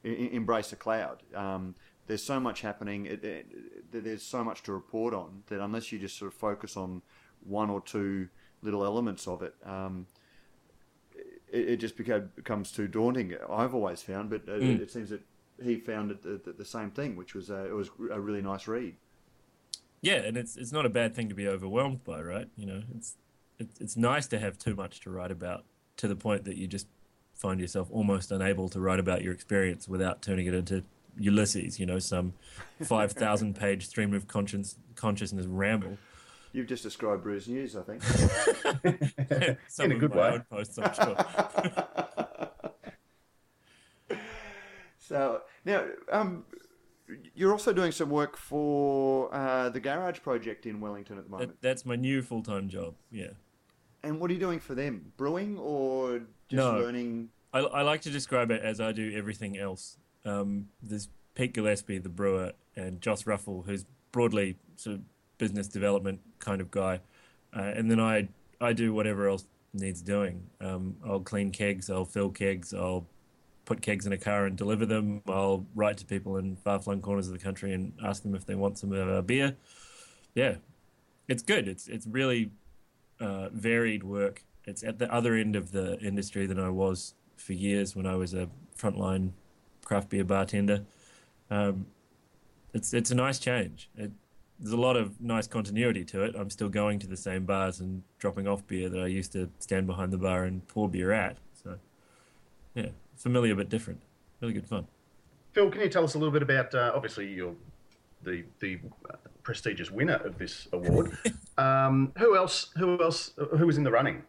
embrace a cloud. Um, there's so much happening. It, it, it- there's so much to report on that unless you just sort of focus on one or two little elements of it, um, it, it just became, becomes too daunting. I've always found, but uh, Mm. it seems that he found it the, the, the same thing, which was uh, it was a really nice read. Yeah, and it's it's not a bad thing to be overwhelmed by, right? You know, it's it's it's nice to have too much to write about to the point that you just find yourself almost unable to write about your experience without turning it into Ulysses, you know, some [LAUGHS] five thousand page stream of conscience consciousness ramble. You've just described Brews News, I think. [LAUGHS] in a good way. posts, I'm sure. [LAUGHS] so now, um, you're also doing some work for uh, the Garage Project in Wellington at the moment. That, that's my new full time job. Yeah. And what are you doing for them? Brewing or just No. learning? I, I like to describe it as I do everything else. Um, there's Pete Gillespie, the brewer, and Jos Ruffell, who's broadly sort of business development kind of guy, uh, and then I I do whatever else needs doing. Um, I'll clean kegs, I'll fill kegs, I'll put kegs in a car and deliver them. I'll write to people in far-flung corners of the country and ask them if they want some of our beer. Yeah, it's good. It's it's really uh, varied work. It's at the other end of the industry than I was for years when I was a frontline craft beer bartender. Um, it's it's a nice change. It, there's a lot of nice continuity to it. I'm still going to the same bars and dropping off beer that I used to stand behind the bar and pour beer at. So, yeah, familiar but different. Really good fun. Phil, can you tell us a little bit about? Uh, obviously, you're the the uh, prestigious winner of this award. [LAUGHS] um, who else? Who else? Who was in the running?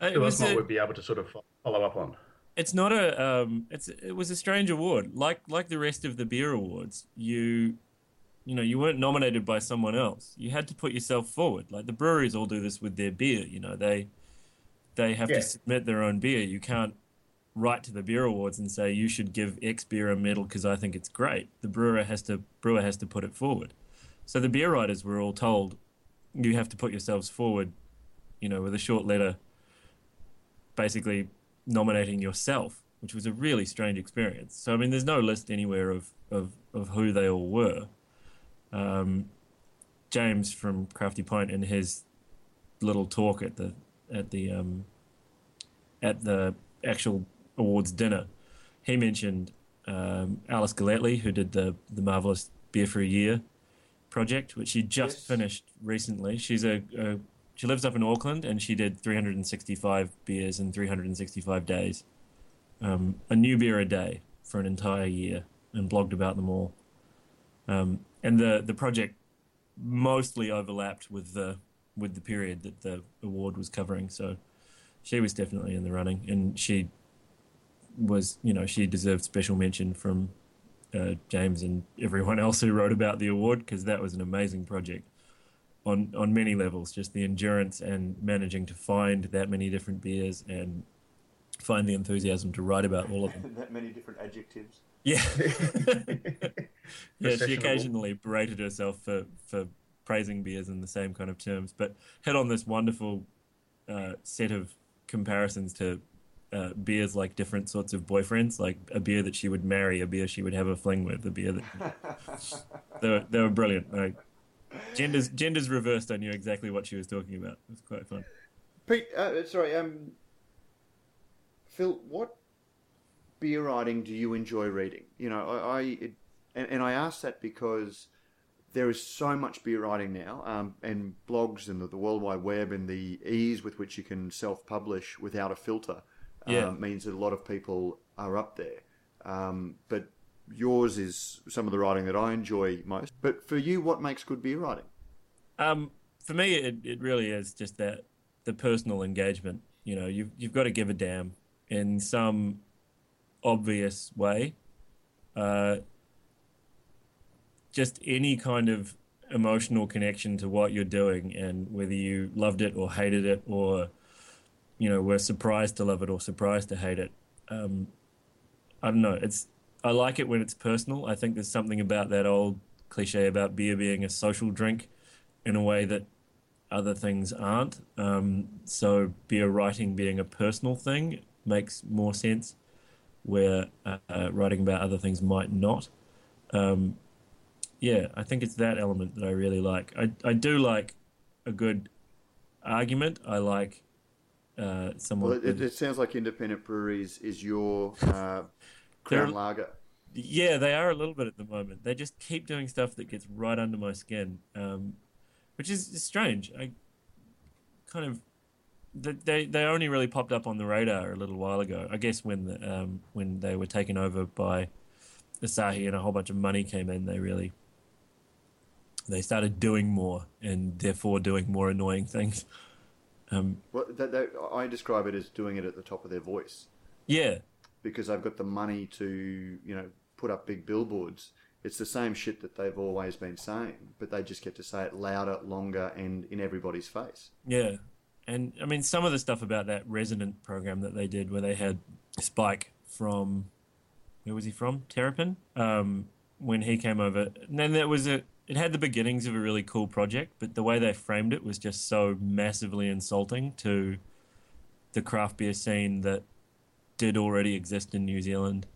Uh, it Who else was might we be able to sort of follow up on? it's not a um it's it was a strange award like like the rest of the beer awards you you know you weren't nominated by someone else you had to put yourself forward like the breweries all do this with their beer you know they they have Yeah. to submit their own beer you can't write to the beer awards and say you should give x beer a medal because i think it's great the brewer has to brewer has to put it forward so the beer writers were all told you have to put yourselves forward you know with a short letter basically nominating yourself, which was a really strange experience. So I mean, there's no list anywhere of of, of who they all were. Um, James from Crafty Pint in his little talk at the at the um, at the actual awards dinner, he mentioned um, Alice Galletly, who did the the marvelous Beer for a Year project, which she just Yes. finished recently. She's a, a she lives up in Auckland, and she did 365 beers in 365 days, um, a new beer a day for an entire year, and blogged about them all. Um, and the the project mostly overlapped with the with the period that the award was covering. So she was definitely in the running, and she was, you know, she deserved special mention from uh, James and everyone [LAUGHS] else who wrote about the award because that was an amazing project on on many levels. Just the endurance and managing to find that many different beers and find the enthusiasm to write about all of them. [LAUGHS] that many different adjectives. Yeah. [LAUGHS] yeah, she occasionally berated herself for, for praising beers in the same kind of terms, but hit on this wonderful uh, set of comparisons to uh, beers like different sorts of boyfriends, like a beer that she would marry, a beer she would have a fling with, a beer that [LAUGHS] they were, they were brilliant. Like, genders genders reversed. I knew exactly what she was talking about. It was quite fun. Pete, uh, sorry, um, Phil, what beer writing do you enjoy reading? You know, I, I it, and, and I ask that because there is so much beer writing now, um, and blogs and the, the World Wide Web and the ease with which you can self-publish without a filter Yeah. um, means that a lot of people are up there. Um, but yours is some of the writing that I enjoy most. But for you, what makes good beer writing? Um, for me, it, it really is just that the personal engagement. You know, you've you've got to give a damn in some obvious way. Uh, just any kind of emotional connection to what you're doing, and whether you loved it or hated it, or you know, were surprised to love it or surprised to hate it. Um, I don't know. It's I like it when it's personal. I think there's something about that old cliche about beer being a social drink in a way that other things aren't. Um, so beer writing being a personal thing makes more sense, where uh, uh, writing about other things might not. Um, yeah, I think it's that element that I really like. I I do like a good argument. I like uh, someone. Well, it, it sounds like Independent Breweries is your uh, [LAUGHS] crown lager. Yeah, they are a little bit at the moment. They just keep doing stuff that gets right under my skin, um, which is, is strange. I kind of they they only really popped up on the radar a little while ago. I guess when the, um, when they were taken over by Asahi and a whole bunch of money came in, they really they started doing more and therefore doing more annoying things. Um, Well, that, that, I describe it as doing it at the top of their voice yeah, because they've got the money to, you know, put up big billboards. It's the same shit that they've always been saying, but they just get to say it louder, longer, and in everybody's face. Yeah, and I mean some of the stuff about that resident program that they did, where they had Spike from where was he from? Terrapin. Um, when he came over, and then there was a. It had the beginnings of a really cool project, but the way they framed it was just so massively insulting to the craft beer scene that did already exist in New Zealand.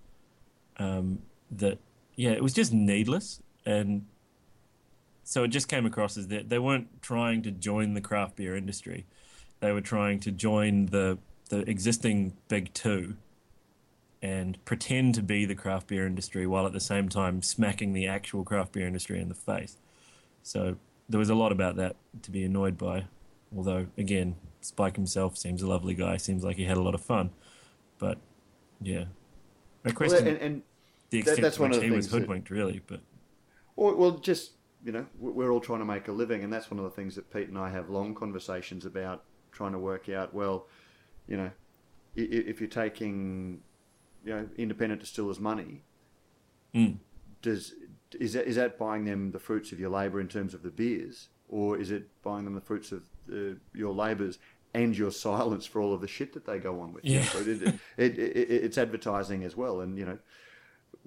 Um, that yeah, it was just needless, and so it just came across as that they weren't trying to join the craft beer industry; they were trying to join the the existing big two and pretend to be the craft beer industry while at the same time smacking the actual craft beer industry in the face. So there was a lot about that to be annoyed by. Although again, Spike himself seems a lovely guy. Seems like he had a lot of fun, but yeah, Well, question and, and the that- extent that's to one which of the he was things that- hoodwinked, really. But Or, well, just you know, we- we're all trying to make a living, and that's one of the things that Pete and I have long conversations about, trying to work out. Well, you know, if you're taking, you know, independent distillers' money, Mm. does is that is that buying them the fruits of your labour in terms of the beers, or is it buying them the fruits of the, your labours and your silence for all of the shit that they go on with? Yeah. So it, it, it, it, it's advertising as well, and you know,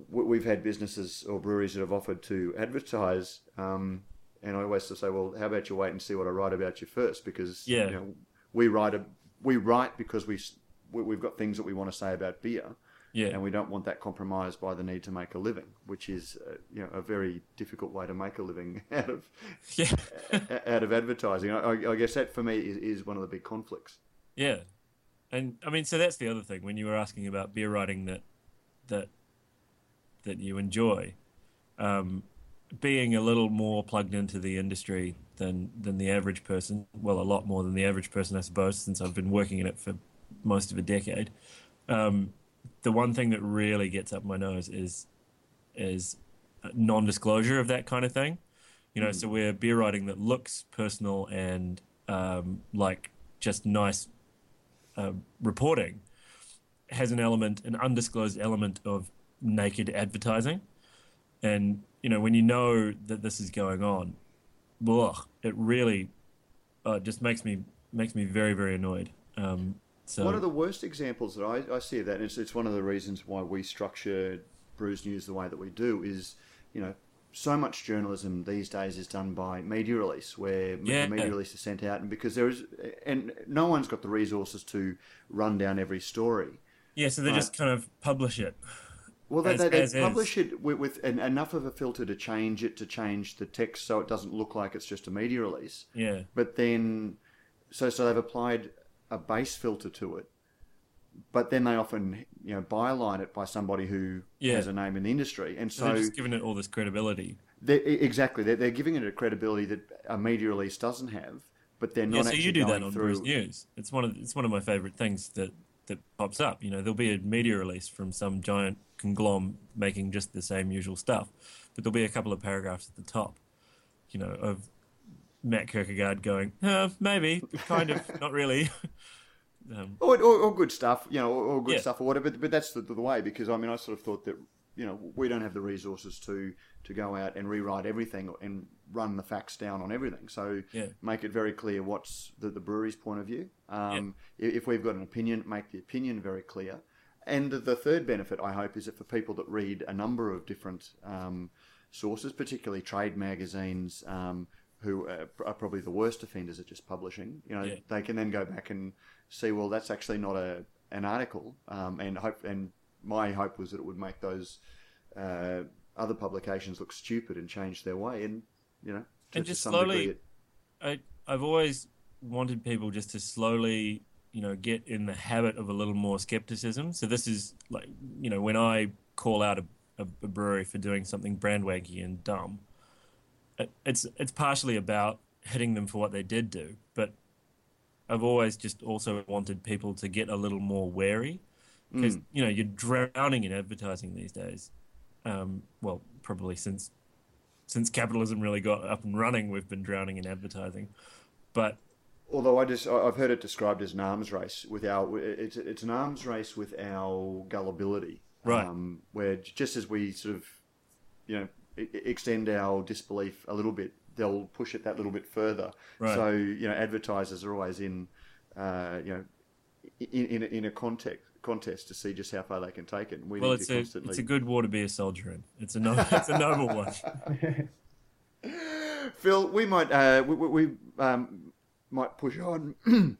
we- we've had businesses or breweries that have offered to advertise, um, and I always say, well, how about you wait and see what I write about you first, because Yeah. you know, we write a, we write because we we've got things that we want to say about beer, Yeah. and we don't want that compromised by the need to make a living, which is uh, you know a very difficult way to make a living [LAUGHS] out of Yeah. [LAUGHS] out of advertising. I, I- guess that for me is, is one of the big conflicts. Yeah, and I mean, so that's the other thing. When you were asking about beer writing that that that you enjoy, um, being a little more plugged into the industry than than the average person. Well, a lot more than the average person, I suppose, since I've been working in it for most of a decade. Um, the one thing that really gets up my nose is is non-disclosure of that kind of thing. You know, so we're beer writing that looks personal and um, like just nice uh, reporting has an element, an undisclosed element of naked advertising. And you know, when you know that this is going on, ugh, it really uh, just makes me makes me very very annoyed. Um, so One of the worst examples that I, I see of that, and it's, it's one of the reasons why we structure Brews News the way that we do, is you know so much journalism these days is done by media release, where Yeah. media release is sent out, and because there is, and no one's got the resources to run down every story. yeah, so they just kind of publish it. Well, they, As- they, they as is. publish it with, with an, enough of a filter to change it, to change the text so it doesn't look like it's just a media release. Yeah, But then, so so they've applied a base filter to it, but then they often you know byline it by somebody who Yeah. has a name in the industry, and so they're just giving it all this credibility. they're, exactly they're, they're giving it a credibility that a media release doesn't have, but they're not Yeah, so actually you do that on through. Brews News. It's one of it's one of my favorite things that that pops up. You know, there'll be a media release from some giant conglomerate making just the same usual stuff, but there'll be a couple of paragraphs at the top, you know, of Matt Kirkegaard going, uh, maybe, kind of, not really. [LAUGHS] um, or, or, or good stuff, you know, or, or good Yeah. stuff or whatever. But, but that's the, the way because I mean, I sort of thought that you know we don't have the resources to to go out and rewrite everything and run the facts down on everything. So Yeah. make it very clear what's the, the brewery's point of view. Um, i If we've got an opinion, make the opinion very clear. And the third benefit, I hope, is that for people that read a number of different um, sources, particularly trade magazines, um, who are, are probably the worst offenders at just publishing, you know, Yeah. they can then go back and see, well, that's actually not a an article, um, and hope. And my hope was that it would make those uh, other publications look stupid and change their way, and you know, to, And just slowly- degree, it- I I've always wanted people just to slowly, you know, get in the habit of a little more skepticism. So this is like, you know, when I call out a, a, a brewery for doing something brand wanky and dumb, it, it's it's partially about hitting them for what they did do, but I've always just also wanted people to get a little more wary because you know you're drowning in advertising these days. Um, well, probably since since capitalism really got up and running, we've been drowning in advertising. But Although I just I've heard it described as an arms race with our it's it's an arms race with our gullibility, Right. Um, where just as we sort of you know extend our disbelief a little bit, they'll push it that little bit further. Right. So you know advertisers are always in uh, you know in in a, in a context contest to see just how far they can take it. And we well, it's a constantly it's a good war to be a soldier in. It's a no, [LAUGHS] it's a noble one. [LAUGHS] Phil, we might uh, we, we, um, might push on, [CLEARS THROAT]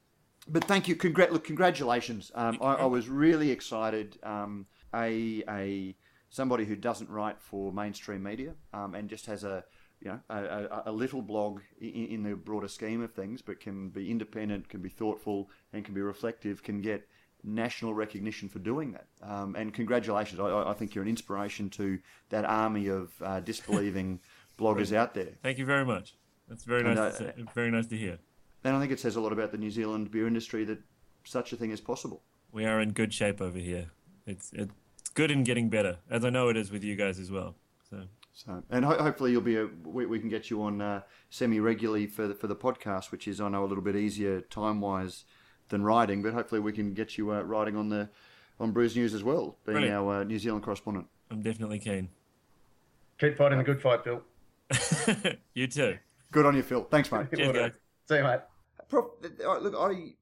but thank you. Congrat- look, congratulations. Um, I, I was really excited. Um, a a somebody who doesn't write for mainstream media um, and just has a you know a, a, a little blog in, in the broader scheme of things, but can be independent, can be thoughtful, and can be reflective, can get national recognition for doing that. Um, and congratulations. I- I, think you're an inspiration to that army of uh, disbelieving [LAUGHS] bloggers out there. Thank you very much. That's very And, nice. uh, to say, very nice to hear. And I think it says a lot about the New Zealand beer industry that such a thing is possible. We are in good shape over here. It's it's good and getting better, as I know it is with you guys as well. So So, and ho- hopefully you'll be a, we, we can get you on uh, semi regularly for the, for the podcast, which is I know a little bit easier time wise than writing, but hopefully we can get you uh, writing on the on Brews News as well, being Brilliant. our uh, New Zealand correspondent. I'm definitely keen. Keep fighting the good fight, Phil. [LAUGHS] you too. Good on you, Phil. Thanks, mate. [LAUGHS] Cheers, guys. See you, mate. Prof, look, I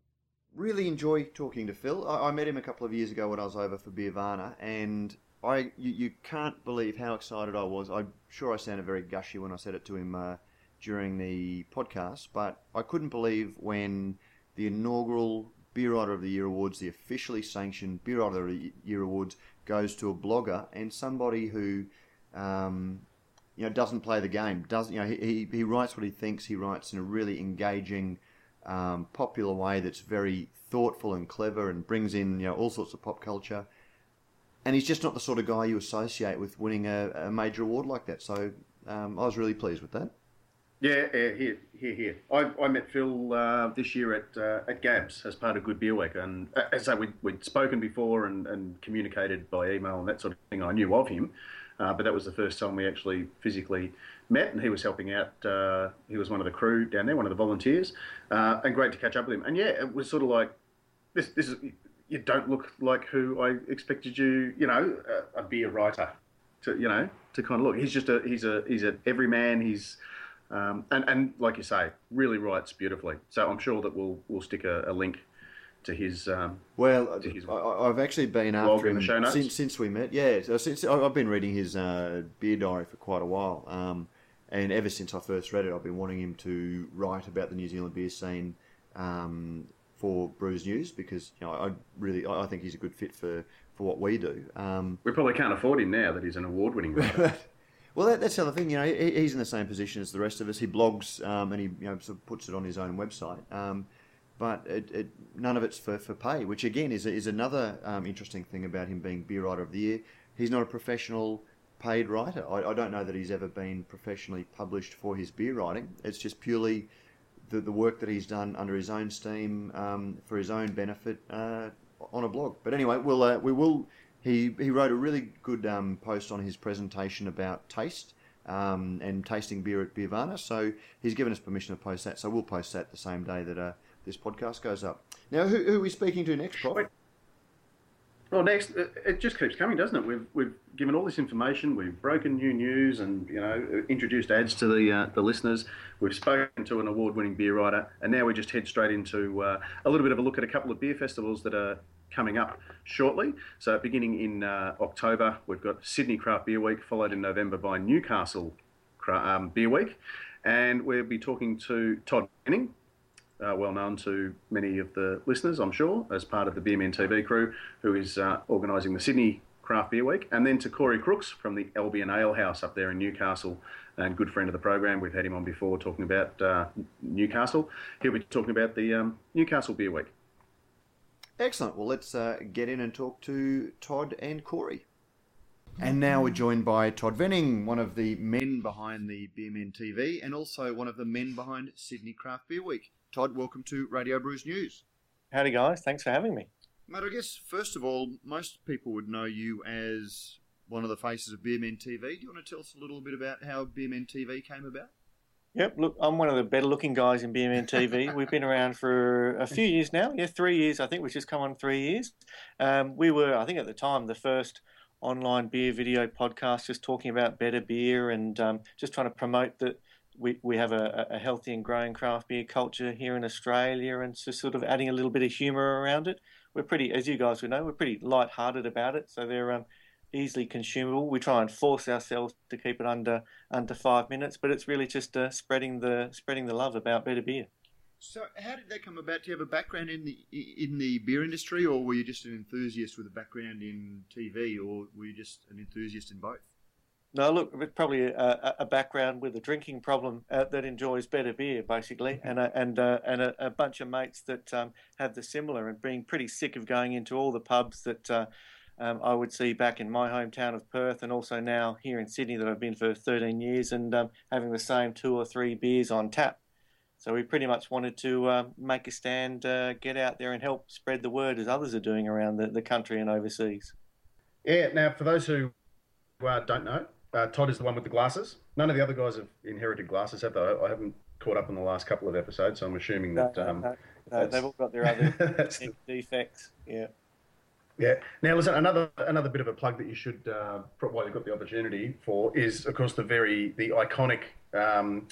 really enjoy talking to Phil. I, I met him a couple of years ago when I was over for Beervana, and I you, you can't believe how excited I was. I'm sure I sounded very gushy when I said it to him uh, during the podcast, but I couldn't believe when the inaugural Beer Writer of the Year awards, the officially sanctioned Beer Writer of the Year awards, goes to a blogger and somebody who, um, you know, doesn't play the game. Doesn't you know? He, he writes what he thinks. He writes in a really engaging, um, popular way that's very thoughtful and clever and brings in you know all sorts of pop culture. And he's just not the sort of guy you associate with winning a, a major award like that. So um, I was really pleased with that. Yeah, uh, here, here, here. I, I met Phil uh, this year at uh, at Gabs as part of Good Beer Week, and uh, as I we'd, we'd spoken before and, and communicated by email and that sort of thing. I knew of him, uh, but that was the first time we actually physically met, and he was helping out. Uh, he was one of the crew down there, one of the volunteers, and great to catch up with him. And yeah, it was sort of like this. This is you don't look like who I expected you. You know, a, a beer writer, to you know, to kind of look. He's just a he's a he's an everyman. He's um, and, and like you say, really writes beautifully. So I'm sure that we'll we'll stick a, a link to his. Um, well, to his I, have actually been after him since, since we met. Yeah, so since I've been reading his uh, beer diary for quite a while, um, and ever since I first read it, I've been wanting him to write about the New Zealand beer scene um, for Brews News because you know I really I think he's a good fit for, for what we do. Um, we probably can't afford him now that he's an award-winning writer. [LAUGHS] Well, that, that's the other thing. You know, he, he's in the same position as the rest of us. He blogs um, and he you know sort of puts it on his own website. Um, but it, it, none of it's for, for pay, which again is is another um, interesting thing about him being beer writer of the year. He's not a professional paid writer. I, I, don't know that he's ever been professionally published for his beer writing. It's just purely the, the work that he's done under his own steam um, for his own benefit uh, on a blog. But anyway, we'll uh, we will he, he wrote a really good um, post on his presentation about taste um, and tasting beer at Beervana. So he's given us permission to post that. So we'll post that the same day that uh, this podcast goes up. Now, who, who are we speaking to next, Prop? Well, next, it just keeps coming, doesn't it? We've, we've given all this information, we've broken new news, and you know, introduced ads to the uh, the listeners. We've spoken to an award-winning beer writer, and now we just head straight into uh, a little bit of a look at a couple of beer festivals that are coming up shortly. So, beginning in uh, October, we've got Sydney Craft Beer Week, followed in November by Newcastle um, Beer Week. And we'll be talking to Todd Venning, uh, well known to many of the listeners, I'm sure, as part of the Beermen TV crew, who is uh, organising the Sydney Craft Beer Week. And then to Corey Crooks from the Albion Ale House up there in Newcastle, and good friend of the program. We've had him on before talking about uh, Newcastle. He'll be talking about the um, Newcastle Beer Week. Excellent. Well, let's uh, get in and talk to Todd and Corey. And now we're joined by Todd Venning, one of the men behind the Beermen TV and also one of the men behind Sydney Craft Beer Week. Todd, welcome to Radio Brews News. Howdy, guys. Thanks for having me. Mate, I guess, first of all, most people would know you as one of the faces of Beermen TV. Do you want to tell us a little bit about how Beermen TV came about? Yep, look, I'm one of the better looking guys in Beermen TV. [LAUGHS] We've been around for a few years now. Yeah, three years, I think, which has come on three years. Um, we were, I think, at the time, the first online beer video podcast just talking about better beer and um, just trying to promote that we, we have a, a, healthy and growing craft beer culture here in Australia and just sort of adding a little bit of humour around it. We're pretty, as you guys would know, we're pretty light-hearted about it. So they're um, easily consumable. We try and force ourselves to keep it under under five minutes, but it's really just uh, spreading the spreading the love about better beer. So, how did that come about? Do you have a background in the in the beer industry, or were you just an enthusiast with a background in TV, or were you just an enthusiast in both? No, look, it's probably a, a background with a drinking problem uh, that enjoys better beer, basically, mm-hmm. and a, and uh, and a, a, bunch of mates that um, have the similar, and being pretty sick of going into all the pubs that uh, um, I would see back in my hometown of Perth and also now here in Sydney that I've been for 13 years and um, having the same two or three beers on tap. So we pretty much wanted to uh, make a stand, uh, get out there and help spread the word as others are doing around the, the country and overseas. Yeah, now for those who uh, don't know, uh, Todd is the one with the glasses. None of the other guys have inherited glasses, have they? I haven't caught up in the last couple of episodes, so I'm assuming that. Um, no, no, they've all got their other [LAUGHS] [LAUGHS] defects. Yeah. Yeah. Now, listen, another another bit of a plug that you should, uh, while you've got the opportunity for, is of course the very the iconic um,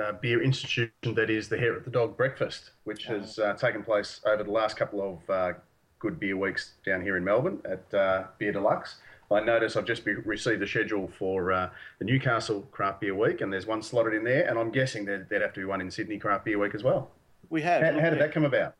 uh, beer institution that is the Hair of the Dog Breakfast, which has uh, taken place over the last couple of uh, good beer weeks down here in Melbourne at uh, Beer Deluxe. I notice I've just be, received a schedule for uh, the Newcastle Craft Beer Week, and there's one slotted in there, and I'm guessing there'd, there'd have to be one in Sydney Craft Beer Week as well. We have. How, how did that come about?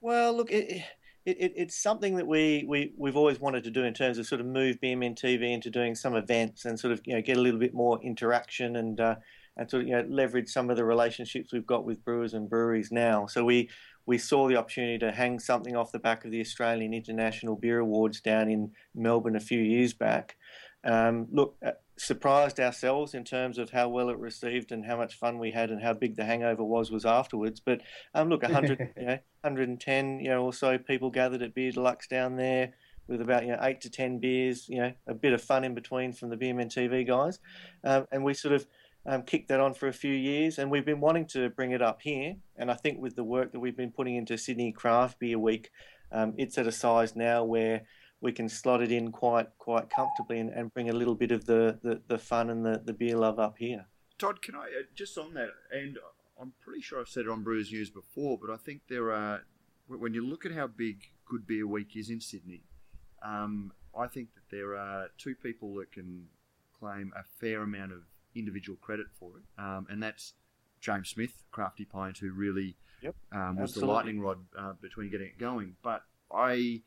Well, look, it, it, it's something that we, we, we've always wanted to do in terms of sort of move BMN TV into doing some events and sort of you know get a little bit more interaction and uh, and sort of you know leverage some of the relationships we've got with brewers and breweries now. So we we saw the opportunity to hang something off the back of the Australian International Beer Awards down in Melbourne a few years back. Um, look, uh, surprised ourselves in terms of how well it received and how much fun we had and how big the hangover was was afterwards. But um, look, 100, [LAUGHS] you know, 110, you know, or so people gathered at Beer Deluxe down there with about you know eight to ten beers, you know, a bit of fun in between from the Beermen TV guys, um, and we sort of um, kicked that on for a few years, and we've been wanting to bring it up here. And I think with the work that we've been putting into Sydney Craft Beer Week, um, it's at a size now where we can slot it in quite quite comfortably and, and bring a little bit of the, the, the fun and the, the beer love up here. Todd, can I uh, just on that, and I'm pretty sure I've said it on Brews News before, but I think there are when you look at how big Good Beer Week is in Sydney, um, I think that there are two people that can claim a fair amount of individual credit for it, um, and that's James Smith, Crafty Pint, who really yep, um, was the lightning rod uh, between getting it going. But I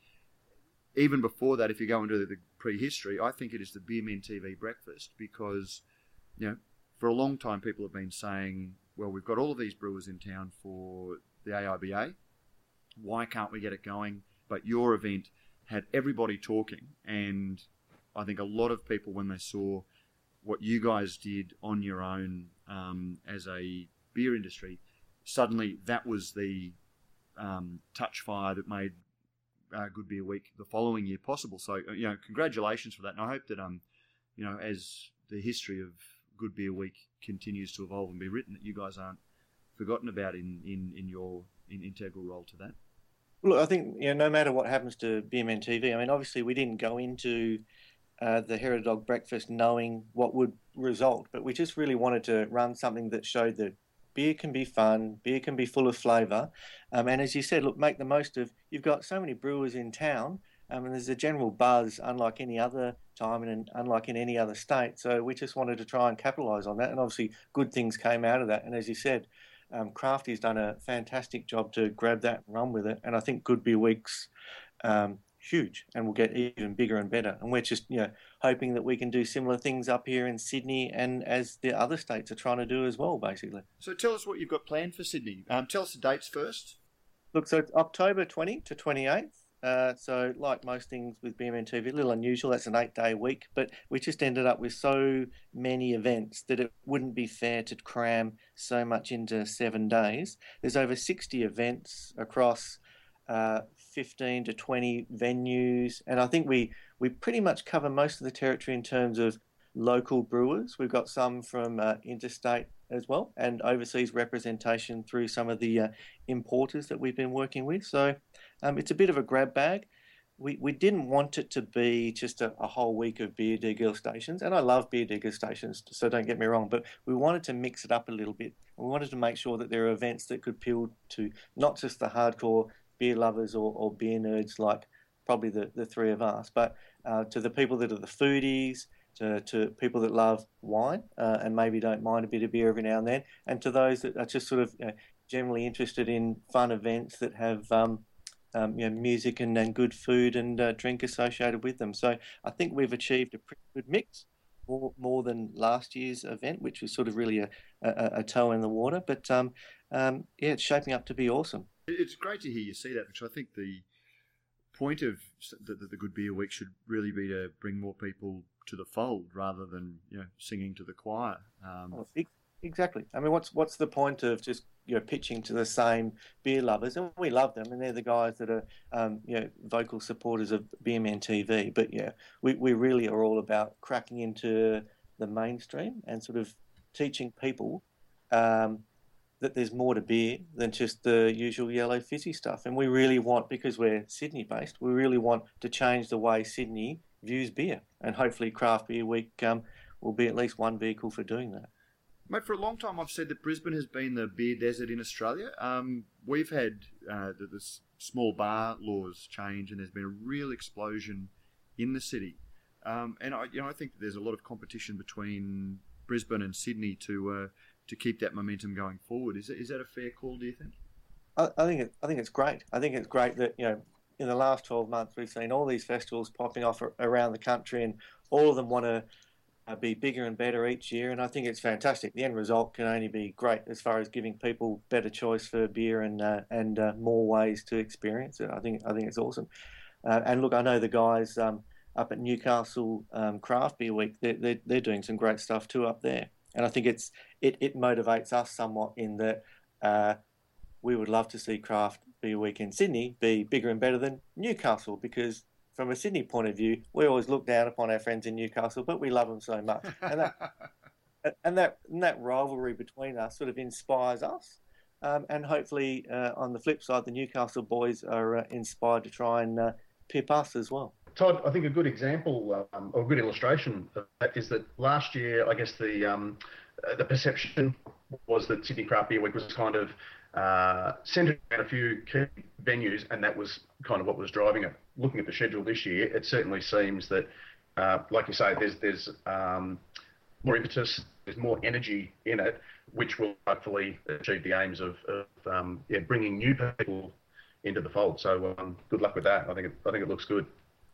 even before that, if you go into the prehistory, I think it is the Beermen TV breakfast because, you know, for a long time people have been saying, well, we've got all of these brewers in town for the AIBA. Why can't we get it going? But your event had everybody talking, and I think a lot of people, when they saw what you guys did on your own um, as a beer industry, suddenly that was the um, touch fire that made uh, Good Beer Week the following year possible. So uh, you know, congratulations for that, and I hope that um, you know, as the history of Good Beer Week continues to evolve and be written, that you guys aren't forgotten about in in, in your in integral role to that. Look, I think you know, no matter what happens to BMN TV, I mean, obviously we didn't go into uh, the Hair of the Dog breakfast knowing what would result, but we just really wanted to run something that showed that beer can be fun, beer can be full of flavour, um, and as you said, look, make the most of. You've got so many brewers in town, um, and there's a general buzz, unlike any other time and unlike in any other state. So we just wanted to try and capitalise on that, and obviously, good things came out of that. And as you said, um, Crafty's done a fantastic job to grab that and run with it, and I think Good Beer Weeks um, huge and will get even bigger and better. And we're just, you know, hoping that we can do similar things up here in Sydney and as the other states are trying to do as well, basically. So tell us what you've got planned for Sydney. Um, tell us the dates first. Look, so it's October 20 to 28th. Uh, so, like most things with BMN TV, a little unusual. That's an eight-day week, but we just ended up with so many events that it wouldn't be fair to cram so much into seven days. There's over 60 events across uh, 15 to 20 venues, and I think we we pretty much cover most of the territory in terms of local brewers. We've got some from uh, interstate as well, and overseas representation through some of the uh, importers that we've been working with. So um, it's a bit of a grab bag. We, we didn't want it to be just a, a whole week of beer degustations, and I love beer degustations, so don't get me wrong, but we wanted to mix it up a little bit. We wanted to make sure that there are events that could appeal to not just the hardcore beer lovers or, or beer nerds like probably the, the three of us, but uh, to the people that are the foodies, to, to people that love wine uh, and maybe don't mind a bit of beer every now and then, and to those that are just sort of you know, generally interested in fun events that have um, um, you know, music and, and good food and uh, drink associated with them. So I think we've achieved a pretty good mix. More, more than last year's event, which was sort of really a, a, a toe in the water. But um, um, yeah, it's shaping up to be awesome. It's great to hear you see that because I think the point of the, the, Good Beer Week should really be to bring more people to the fold rather than you know singing to the choir. Um, oh, exactly. I mean, what's what's the point of just you know pitching to the same beer lovers? And we love them, and they're the guys that are um, you know vocal supporters of Beermen TV. But yeah, we we really are all about cracking into the mainstream and sort of teaching people um, that there's more to beer than just the usual yellow fizzy stuff. And we really want, because we're Sydney based, we really want to change the way Sydney views beer. And hopefully, Craft Beer Week um, will be at least one vehicle for doing that. Mate, for a long time I've said that Brisbane has been the beer desert in Australia. Um, we've had uh, the, the, small bar laws change, and there's been a real explosion in the city. Um, and I, you know, I think there's a lot of competition between Brisbane and Sydney to uh, to keep that momentum going forward. Is, is that a fair call, do you think? I, I think it, I think it's great. I think it's great that you know in the last 12 months we've seen all these festivals popping off around the country, and all of them want to uh, be bigger and better each year. And I think it's fantastic. The end result can only be great as far as giving people better choice for beer and uh, and uh, more ways to experience it. I think I think it's awesome. Uh, and look, I know the guys. Um, up at Newcastle um, Craft Beer Week, they're, they're, they're, doing some great stuff too up there. And I think it's it, it motivates us somewhat in that uh, we would love to see Craft Beer Week in Sydney be bigger and better than Newcastle because from a Sydney point of view, we always look down upon our friends in Newcastle, but we love them so much. And that, [LAUGHS] and that, and that rivalry between us sort of inspires us. Um, and hopefully, uh, on the flip side, the Newcastle boys are uh, inspired to try and uh, pip us as well. Todd, I think a good example um, or a good illustration of that is that last year, I guess the um, uh, the perception was that Sydney Craft Beer Week was kind of uh, centred around a few key venues, and that was kind of what was driving it. Looking at the schedule this year, it certainly seems that, uh, like you say, there's there's um, more impetus, there's more energy in it, which will hopefully achieve the aims of, of um, yeah, bringing new people into the fold. So um, good luck with that. I think it, I think it looks good.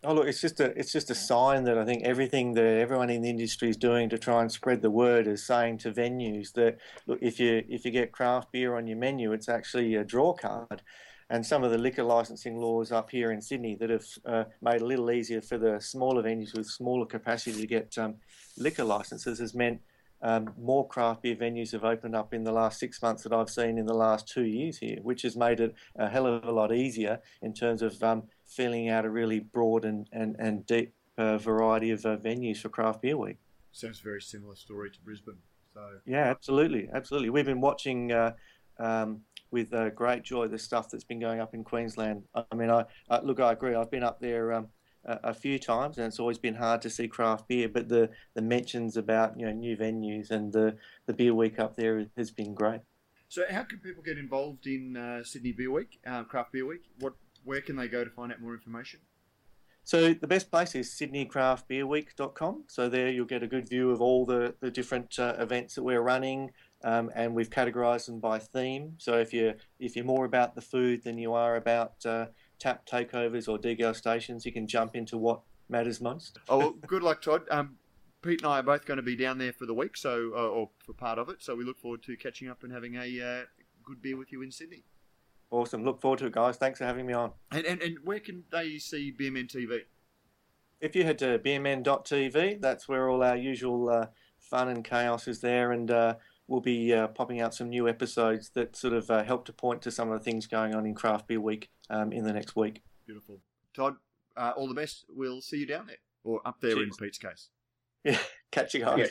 Oh look, it's just a it's just a sign that I think everything that everyone in the industry is doing to try and spread the word is saying to venues that look if you if you get craft beer on your menu, it's actually a draw card. And some of the liquor licensing laws up here in Sydney that have uh, made it a little easier for the smaller venues with smaller capacity to get um, liquor licenses has meant um, more craft beer venues have opened up in the last six months that I've seen in the last two years here, which has made it a hell of a lot easier in terms of um, filling out a really broad and, and, and deep uh, variety of uh, venues for Craft Beer Week. Sounds a very similar story to Brisbane. So yeah, absolutely, absolutely. We've been watching uh, um, with uh, great joy the stuff that's been going up in Queensland. I mean, I, look, I agree. I've been up there um, a, a, few times, and it's always been hard to see craft beer. But the, the mentions about you know new venues and the the beer week up there has been great. So, how can people get involved in uh, Sydney Beer Week, uh, Craft Beer Week? What where can they go to find out more information? So the best place is sydneycraftbeerweek.com. So there you'll get a good view of all the, the different uh, events that we're running, um, and we've categorised them by theme. So if you're if you're more about the food than you are about uh, tap takeovers or degustations, you can jump into what matters most. oh, well, good luck, Todd. Um, Pete and I are both going to be down there for the week, so uh, or for part of it. So we look forward to catching up and having a uh, good beer with you in Sydney. Awesome. Look forward to it, guys. Thanks for having me on. And, and, and where can they see BMN TV? If you head to bmn.tv, that's where all our usual uh, fun and chaos is there, and uh, we'll be uh, popping out some new episodes that sort of uh, help to point to some of the things going on in Craft Beer Week um, in the next week. Beautiful. Todd, uh, all the best. We'll see you down there, or up there Cheers. in Pete's case. Yeah, [LAUGHS] catch you guys. Yeah.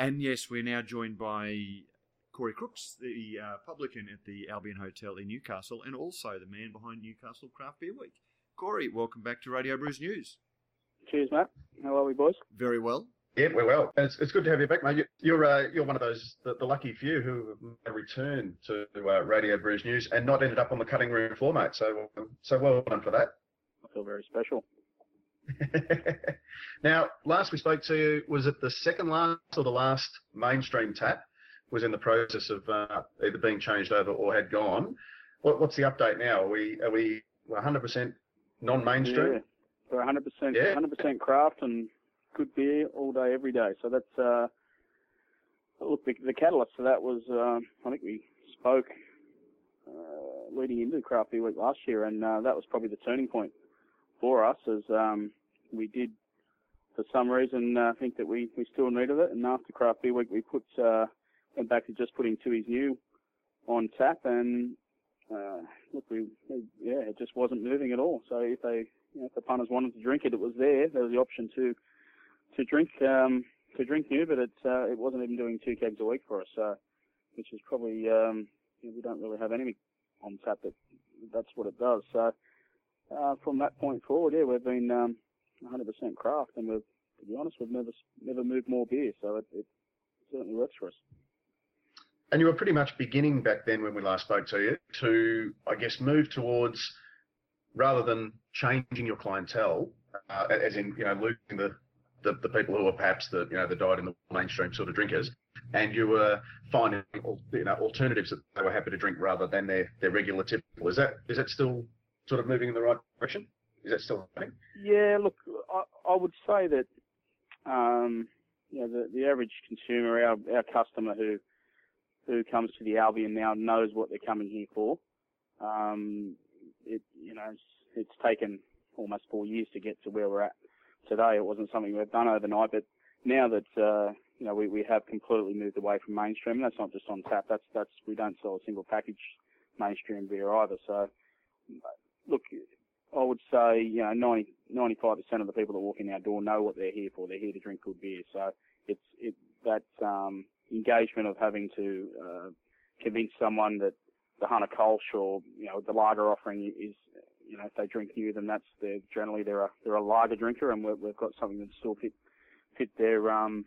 And yes, we're now joined by Corey Crooks, the uh, publican at the Albion Hotel in Newcastle, and also the man behind Newcastle Craft Beer Week. Corey, welcome back to Radio Brews News. Cheers, Matt. How are we, boys? Very well. Yeah, we're well. It's, it's good to have you back, mate. You're uh, you're one of those the, the, lucky few who have returned to uh, Radio Brews News and not ended up on the cutting room floor, mate. So so well done for that. I feel very special. [LAUGHS] now, last we spoke to you was it the second last or the last mainstream tap? Was in the process of uh, either being changed over or had gone. What, what's the update now? Are we are we 100% non-mainstream? Yeah, we're 100% yeah. 100% craft and good beer all day, every day. So that's uh, look. The, the, catalyst for that was uh, I think we spoke uh, leading into Craft Beer Week last year, and uh, that was probably the turning point for us as um, we did for some reason uh, think that we, we still needed it. And after Craft Beer Week, we put uh, went back to just putting Tooheys New on tap, and uh, look, we, yeah, it just wasn't moving at all. So if they, you know, if the punters wanted to drink it, it was there. There was the option to to drink um, to drink new, but it uh, it wasn't even doing two kegs a week for us. So, which is probably um, you know, we don't really have any on tap that that's what it does. So uh, from that point forward, yeah, we've been um, 100% craft, and we've to be honest, we've never never moved more beer. So it, it certainly works for us. And you were pretty much beginning back then when we last spoke to you to, I guess, move towards rather than changing your clientele, uh, as in you know losing the the, the people who are perhaps the you know the died in the mainstream sort of drinkers, and you were finding you know alternatives that they were happy to drink rather than their, their regular typical. Is that is that still sort of moving in the right direction? Is that still happening? Yeah, look, I, I would say that um, you know the, the average consumer, our our customer who who comes to the Albion now knows what they're coming here for. Um, it you know it's, it's taken almost four years to get to where we're at today. It wasn't something we've done overnight, but now that uh, you know we, we have completely moved away from mainstream, that's not just on tap. That's that's we don't sell a single package mainstream beer either. So look, I would say you know 90 95 percent of the people that walk in our door know what they're here for. They're here to drink good beer. So it's it that um, engagement of having to uh, convince someone that the Hunter Kolsch or you know the lager offering is you know if they drink new then that's they're generally they're a they're a lager drinker and we've, got something that still fit fit their um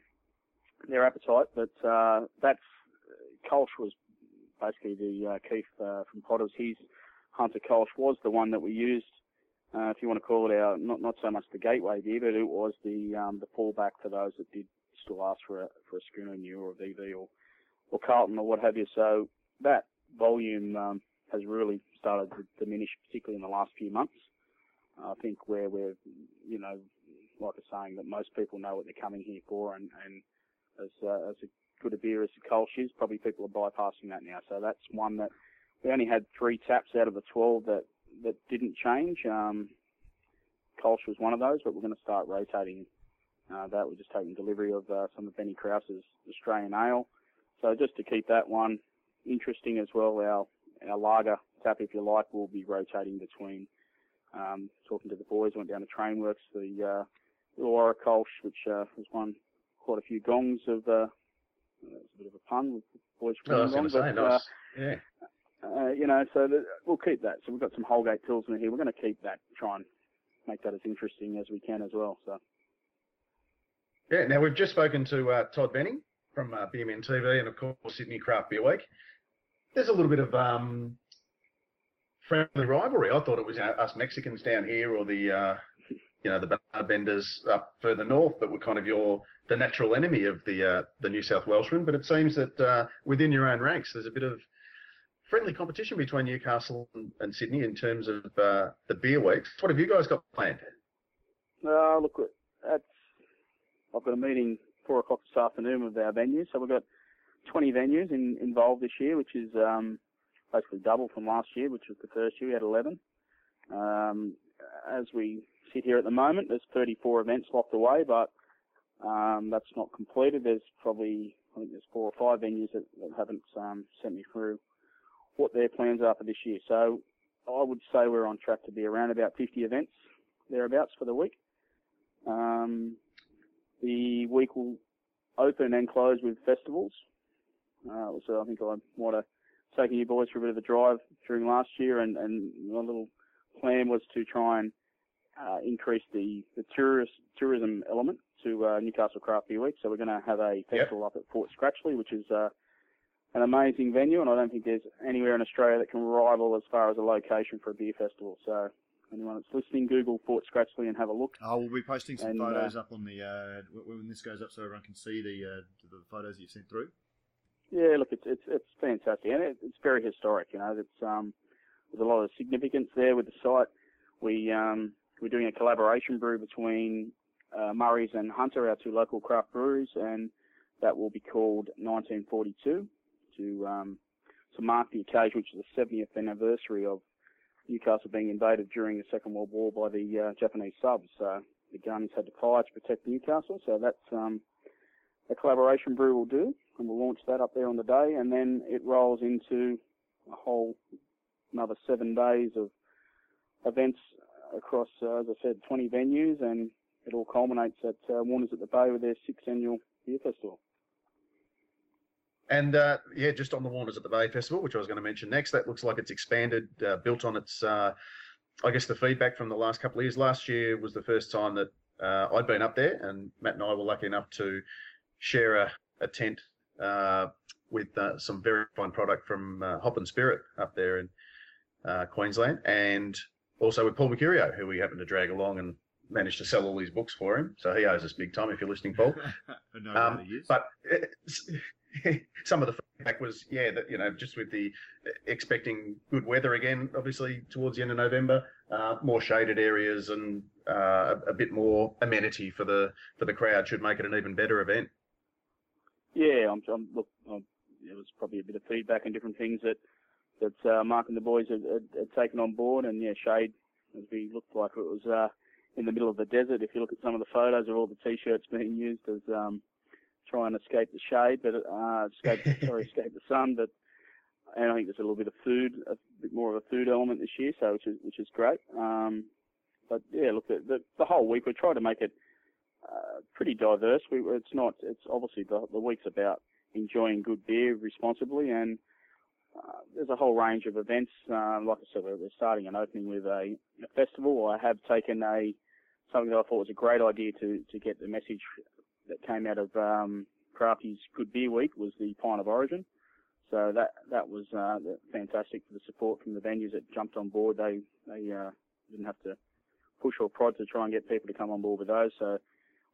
their appetite. But uh, that's Kolsch was basically the uh, Keith uh, from Potters. His Hunter Kolsch was the one that we used uh, if you want to call it our not not so much the gateway beer but it was the um, the fallback for those that did still ask for a for a schooner new or a VB or or Carlton or what have you so that volume um, has really started to diminish, particularly in the last few months. I think where we're, you know, like I'm saying, that most people know what they're coming here for, and, and as uh, as good a beer as the Kolsch is, probably people are bypassing that now. So that's one that we only had three taps out of the 12 that that didn't change. Um, Kolsch was one of those, but we're going to start rotating uh, that. We're just taking delivery of uh, some of Benny Krause's Australian Ale. So just to keep that one interesting as well. Our our lager tap, if you like, will be rotating between. Um, talking to the boys, went down to Trainworks, the uh, Illawarra Kolsch, which uh, has won quite a few gongs of. Uh, that's a bit of a pun with the boys from oh, Gong, but, nice. uh, yeah. Uh, you know, so the, we'll keep that. So we've got some Holgate Pilsner here. We're going to keep that, try and make that as interesting as we can as well. So. Yeah. Now we've just spoken to uh, Todd Benning from uh, Beermen TV and of course Sydney Craft Beer Week there's a little bit of um, friendly rivalry. I thought it was you know, us Mexicans down here or the uh, you know the benders up further north that were kind of your the natural enemy of the uh, the New South Welshmen. But it seems that uh, within your own ranks, there's a bit of friendly competition between Newcastle and, and Sydney in terms of uh, the beer weeks. What have you guys got planned? Uh, look, that's I've got a meeting four o'clock this afternoon with our venues, so we've got 20 venues in, involved this year, which is um, basically double from last year, which was the first year. We had 11. Um, as we sit here at the moment, there's 34 events locked away, but um, that's not completed. There's probably, I think there's four or five venues that, that haven't um, sent me through what their plans are for this year. So I would say we're on track to be around about 50 events thereabouts for the week. Um, the week will open and close with festivals. Uh, so I think I might have taken you boys for a bit of a drive during last year, and, and my little plan was to try and uh, increase the, the tourist tourism element to uh, Newcastle Craft Beer Week. So we're going to have a festival yep. up at Fort Scratchley, which is uh, an amazing venue, and I don't think there's anywhere in Australia that can rival as far as a location for a beer festival. So anyone that's listening, Google Fort Scratchley and have a look. Oh, we'll be posting some And, photos uh, up on the uh, when this goes up, so everyone can see the uh, the photos you've sent through. Yeah, look, it's it's it's fantastic, and it, it's very historic. You know, it's um, there's a lot of significance there with the site. We um, we're doing a collaboration brew between uh, Murray's and Hunter, our two local craft breweries, and that will be called 1942 to um, to mark the occasion, which is the 70th anniversary of Newcastle being invaded during the Second World War by the uh, Japanese subs. So the guns had to fire to protect Newcastle. So that's um, a collaboration brew will do, and we'll launch that up there on the day, and then it rolls into a whole another seven days of events across, uh, as I said, 20 venues, and it all culminates at uh, Warners at the Bay with their sixth annual beer festival. And uh, yeah, just on the Warners at the Bay Festival, which I was going to mention next, that looks like it's expanded, uh, built on its, uh, I guess, the feedback from the last couple of years. Last year was the first time that uh, I'd been up there, and Matt and I were lucky enough to share a, a tent uh, with uh, some very fine product from Hop and Spirit up there in Queensland, and also with Paul Mercurio, who we happened to drag along and managed to sell all these books for him, so he owes us big time. If you're listening, Paul. [LAUGHS] no, Um. But [LAUGHS] some of the feedback was, yeah, that you know, just with the expecting good weather again, obviously towards the end of November, uh, more shaded areas and uh, a, a bit more amenity for the for the crowd should make it an even better event. Yeah, I'm, I'm look, I'm, it was probably a bit of feedback and different things that that uh, Mark and the boys had, had, had taken on board, and yeah, shade as we looked like it was uh, in the middle of the desert. If you look at some of the photos of all the t-shirts being used as um, try and escape the shade, but uh, escape [LAUGHS] sorry, escape the sun. But and I think there's a little bit of food, a bit more of a food element this year, so which is which is great. Um, but yeah, look, the, the the whole week we try to make it uh, pretty diverse. We it's not it's obviously the the week's about enjoying good beer responsibly and. Uh, there's a whole range of events. Um, like I said, we're, we're starting an opening with a, a festival. I have taken a something that I thought was a great idea to to get the message that came out of um, Crafty's Good Beer Week was the Pint of Origin. So that that was uh, fantastic for the support from the venues that jumped on board. They they uh, didn't have to push or prod to try and get people to come on board with those. So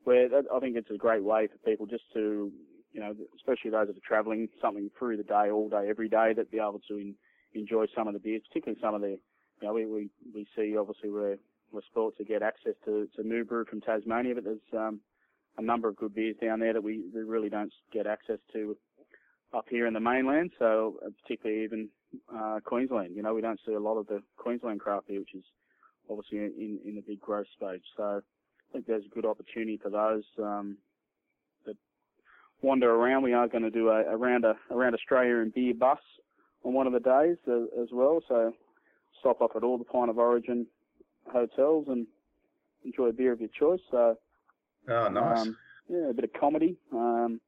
where that, I think it's a great way for people just to you know, especially those that are travelling, something through the day, all day, every day, that be able to in, enjoy some of the beers, particularly some of the, you know, we, we, we see obviously we're, we're to get access to, to Moo Brew from Tasmania, but there's um, a number of good beers down there that we, really don't get access to up here in the mainland, so uh, particularly even uh, Queensland. You know, we don't see a lot of the Queensland craft beer, which is obviously in, in the big growth stage. So I think there's a good opportunity for those um, that wander around. We are going to do a, around a around Australia and beer bus on one of the days uh, as well. So stop off at all the Pint of Origin hotels and enjoy a beer of your choice. So oh, nice. Um, yeah, a bit of comedy. Um,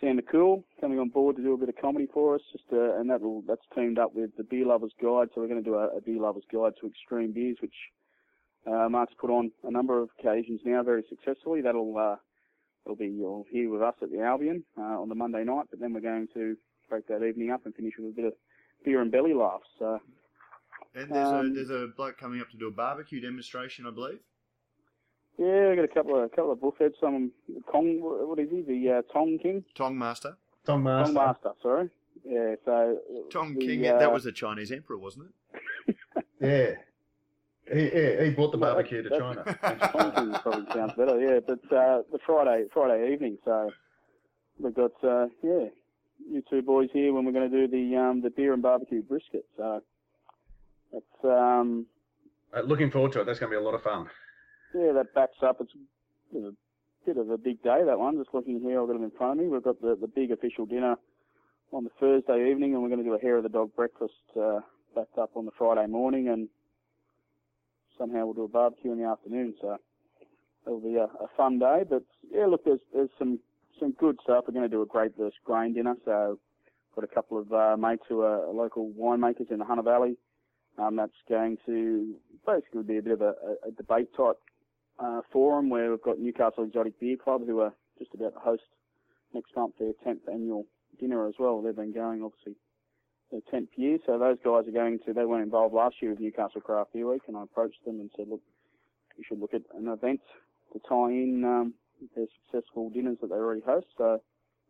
Sam McCool coming on board to do a bit of comedy for us, just uh, and that will that's teamed up with the Beer Lovers Guide. So we're going to do a, a Beer Lovers Guide to Extreme Beers, which uh, Mark's put on a number of occasions now very successfully. That'll uh, It'll be you'll here with us at the Albion uh, on the Monday night, but then we're going to break that evening up and finish with a bit of beer and belly laughs. So, and there's, um, a, there's a bloke coming up to do a barbecue demonstration, I believe. Yeah, we got a couple of a couple of bullheads. Some Tong, what is he? The uh, Tong King. Tong Master. Tong Master. Tong Master. Sorry. Yeah. So Tong the, King. uh, that was a Chinese emperor, wasn't it? [LAUGHS] Yeah. He, he, he brought the Well, barbecue to that's- China. [LAUGHS] Tong King probably sounds better. Yeah, but uh, the Friday Friday evening. So we've got uh, yeah, you two boys here when we're going to do the um, the beer and barbecue brisket. So that's um, Uh, looking forward to it. That's going to be a lot of fun. Yeah, that backs up. It's a bit of, a big day, that one. Just looking here, I've got it in front of me. We've got the, the big official dinner on the Thursday evening, and we're going to do a hair of the dog breakfast uh, backed up on the Friday morning, and somehow we'll do a barbecue in the afternoon. So it'll be a, a fun day. But yeah, look, there's there's some some good stuff. We're going to do a grape versus grain dinner. So got a couple of uh, mates who are local winemakers in the Hunter Valley. Um, that's going to basically be a bit of a, a debate type uh, forum where we've got Newcastle Exotic Beer Club who are just about to host next month their 10th annual dinner as well. They've been going obviously their 10th year, so those guys are going to, they weren't involved last year with Newcastle Craft Beer Week and I approached them and said, look, you should look at an event to tie in um, their successful dinners that they already host. So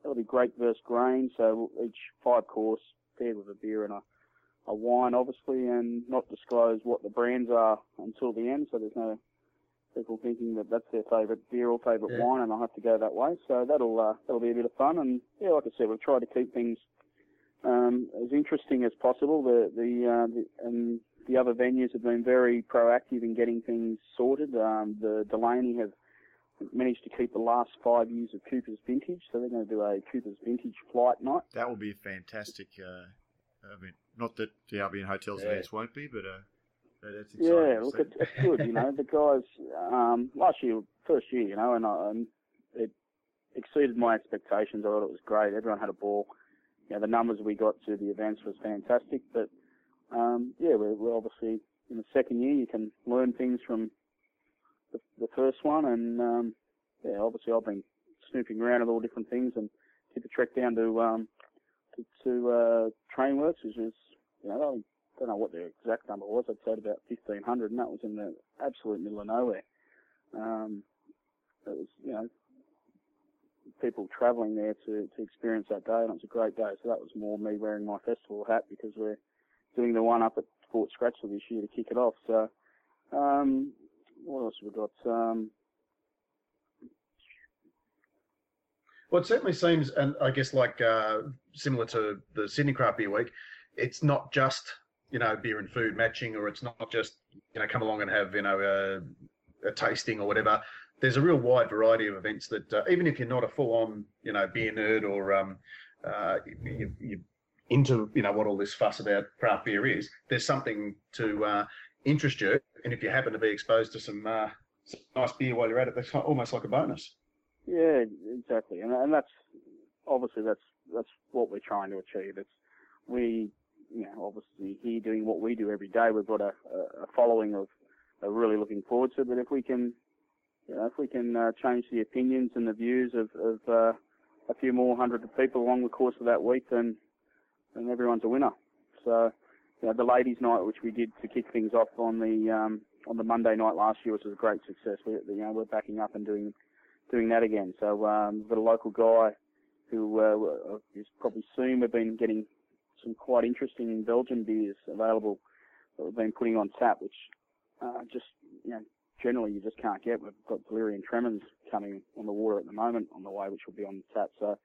that'll be great versus grain, so each five course paired with a beer and a a wine, obviously, and not disclose what the brands are until the end, so there's no people thinking that that's their favourite beer or favourite Yeah. wine, and I'll have to go that way. So that'll uh, that'll be a bit of fun, and yeah, like I said, we've tried to keep things um, as interesting as possible. The the, uh, the and the other venues have been very proactive in getting things sorted. Um, the Delaney have managed to keep the last five years of Cooper's Vintage, so they're going to do a Cooper's Vintage flight night. That will be a fantastic uh, event. Not that the Albion Hotels Yeah. events won't be, but uh, that's exciting. Yeah, look, it's, it's good. You know, [LAUGHS] the guys um, last year, first year, you know, and, I, and it exceeded my expectations. I thought it was great. Everyone had a ball. You know, the numbers we got to the events was fantastic. But um, yeah, we're, we're obviously in the second year. You can learn things from the, the first one, and um, yeah, obviously I've been snooping around at all different things and did the trek down to um, to, to uh, Trainworks, which is you know don't know what the exact number was. I'd say about 1,500, and that was in the absolute middle of nowhere. um, it was you know people travelling there to, to experience that day, and it was a great day. So that was more me wearing my festival hat because we're doing the one up at Fort Scratchley this year to kick it off. So um, what else have we got? Um, well, it certainly seems, and I guess like uh, similar to the Sydney Craft Beer Week, it's not just you know beer and food matching, or it's not just you know come along and have you know a, a tasting or whatever. There's a real wide variety of events that uh, even if you're not a full-on you know beer nerd or um, uh, you, you into you know what all this fuss about craft beer is, there's something to uh, interest you, and if you happen to be exposed to some, uh, some nice beer while you're at it, that's almost like a bonus. Yeah, exactly, and and that's obviously that's that's what we're trying to achieve. It's we, you know, obviously here doing what we do every day. We've got a, a following of really looking forward to. But if we can, you know, if we can uh, change the opinions and the views of, of uh, a few more hundred people along the course of that week, then then everyone's a winner. So, you know, the ladies' night, which we did to kick things off on the um, on the Monday night last year, which was a great success. We, you know, we're backing up and doing doing that again. So, um, a local guy who uh, is probably soon. We've been getting some quite interesting Belgian beers available that we've been putting on tap, which uh, just you know generally you just can't get. We've got Delirium Tremens coming on the water at the moment on the way, which will be on tap. So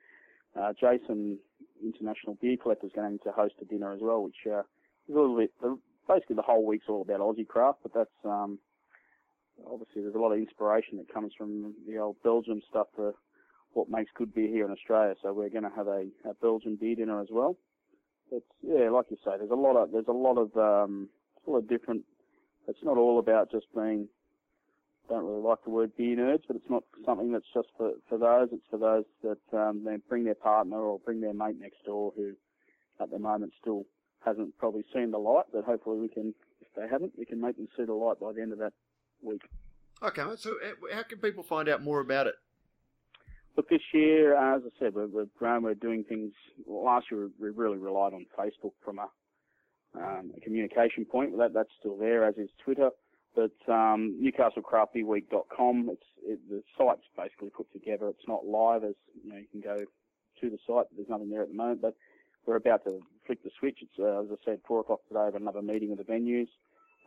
uh, Jason, International Beer Collector, is going to host a dinner as well, which uh, is a little bit. Basically, the whole week's all about Aussie craft, but that's um, obviously there's a lot of inspiration that comes from the old Belgium stuff for what makes good beer here in Australia. So we're going to have a, a Belgian beer dinner as well. But yeah, like you say, there's a lot of there's a lot of um, a lot of different. It's not all about just being. Don't really like the word beer nerds, but it's not something that's just for for those. It's for those that um, bring their partner or bring their mate next door who, at the moment, still hasn't probably seen the light. But hopefully, we can. If they haven't, we can make them see the light by the end of that week. Okay, so uh, how can people find out more about it? Look, this year, uh, as I said, we've, we've grown. We're doing things. Last year, we really relied on Facebook from a, um, a communication point. That that's still there, as is Twitter. But um, it's it, the site's basically put together. It's not live, as you know, you can go to the site. There's nothing there at the moment, but we're about to flick the switch. It's uh, as I said, four o'clock today. Have another meeting with the venues,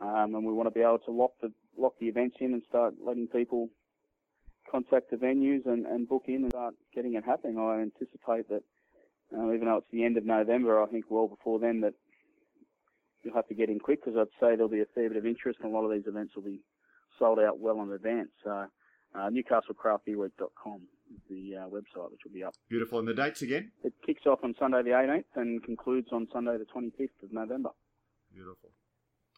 um, and we want to be able to lock the lock the events in and start letting people contact the venues and, and book in and start getting it happening. I anticipate that, uh, even though it's the end of November, I think well before then that you'll have to get in quick because I'd say there'll be a fair bit of interest and a lot of these events will be sold out well in advance. So, uh, NewcastleCraftBeerWeek.com is the uh, website which will be up. Beautiful. And the dates again? It kicks off on Sunday the 18th and concludes on Sunday the 25th of November. Beautiful.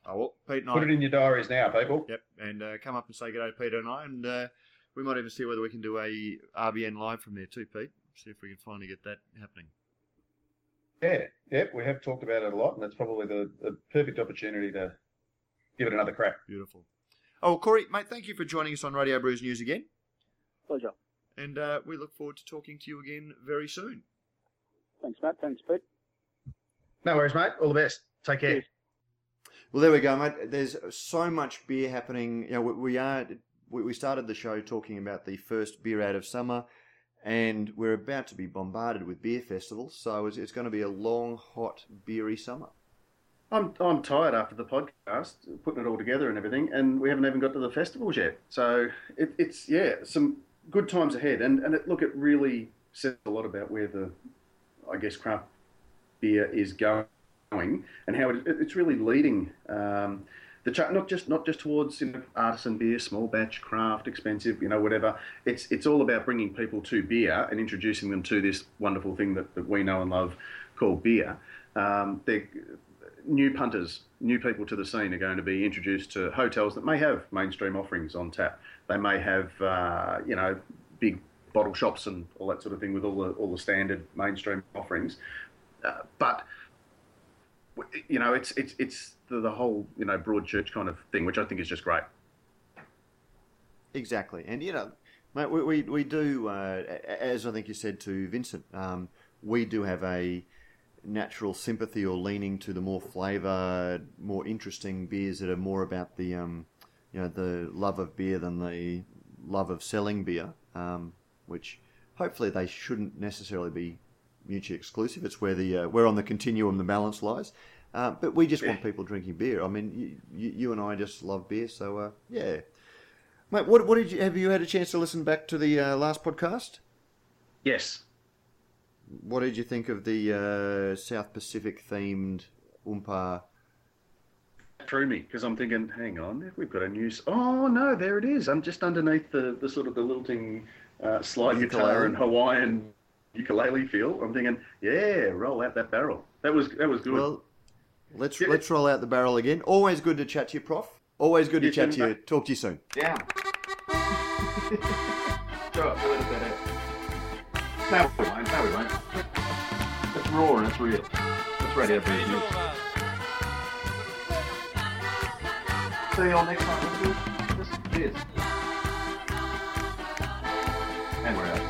Oh, well, Pete and I. Put it in your diaries now, people. Yep, and uh, come up and say good day to Peter and I, and uh, we might even see whether we can do a RBN live from there too, Pete. See if we can finally get that happening. Yeah, yeah, we have talked about it a lot, and it's probably the, the perfect opportunity to give it another crack. Beautiful. Oh, well, Corey, mate, thank you for joining us on Radio Brews News again. Pleasure. And uh, we look forward to talking to you again very soon. Thanks, Matt. Thanks, Pete. No worries, mate. All the best. Take care. Cheers. Well, there we go, mate. There's so much beer happening. You know, we, we are we, started the show talking about the first beer out of summer, and we're about to be bombarded with beer festivals. So it's, it's going to be a long, hot, beery summer. I'm I'm tired after the podcast, putting it all together and everything, and we haven't even got to the festivals yet. So it, it's yeah, some good times ahead, and and it, look, it really says a lot about where the, I guess, craft beer is going, and how it, it's really leading. Um, the ch- not just not just towards you know, artisan beer, small batch, craft, expensive, you know, whatever. It's it's all about bringing people to beer and introducing them to this wonderful thing that, that we know and love called beer. Um, they're new punters, new people to the scene are going to be introduced to hotels that may have mainstream offerings on tap. They may have uh, you know big bottle shops and all that sort of thing with all the all the standard mainstream offerings, uh, but you know, it's it's it's the, the whole you know broad church kind of thing, which I think is just great. Exactly, and you know, mate, we we, we do uh, as I think you said to Vincent, um, we do have a natural sympathy or leaning to the more flavour, more interesting beers that are more about the um, you know the love of beer than the love of selling beer, um, which hopefully they shouldn't necessarily be mutually exclusive. It's where the uh, where on the continuum the balance lies. Uh, but we just want people drinking beer. I mean, you, you, and I just love beer, so uh, yeah. Mate, what, what did you have you had a chance to listen back to the uh, last podcast? Yes. What did you think of the uh, South Pacific themed Umpa? Threw me because I'm thinking, hang on, we've got a new. s- Oh no, there it is. I'm just underneath the, the sort of the lilting uh, slide guitar and Hawaiian ukulele feel. I'm thinking, yeah, roll out that barrel. That was that was good. Well, let's Yeah. let's roll out the barrel again. Always good to chat to you, Prof. Always good to You chat to you. mate. Talk to you soon. Down. Go up, let it better. No, we won't. No, we won't. It's raw and it's real. It's radio beer news. See you all next time. Cheers. And we're out.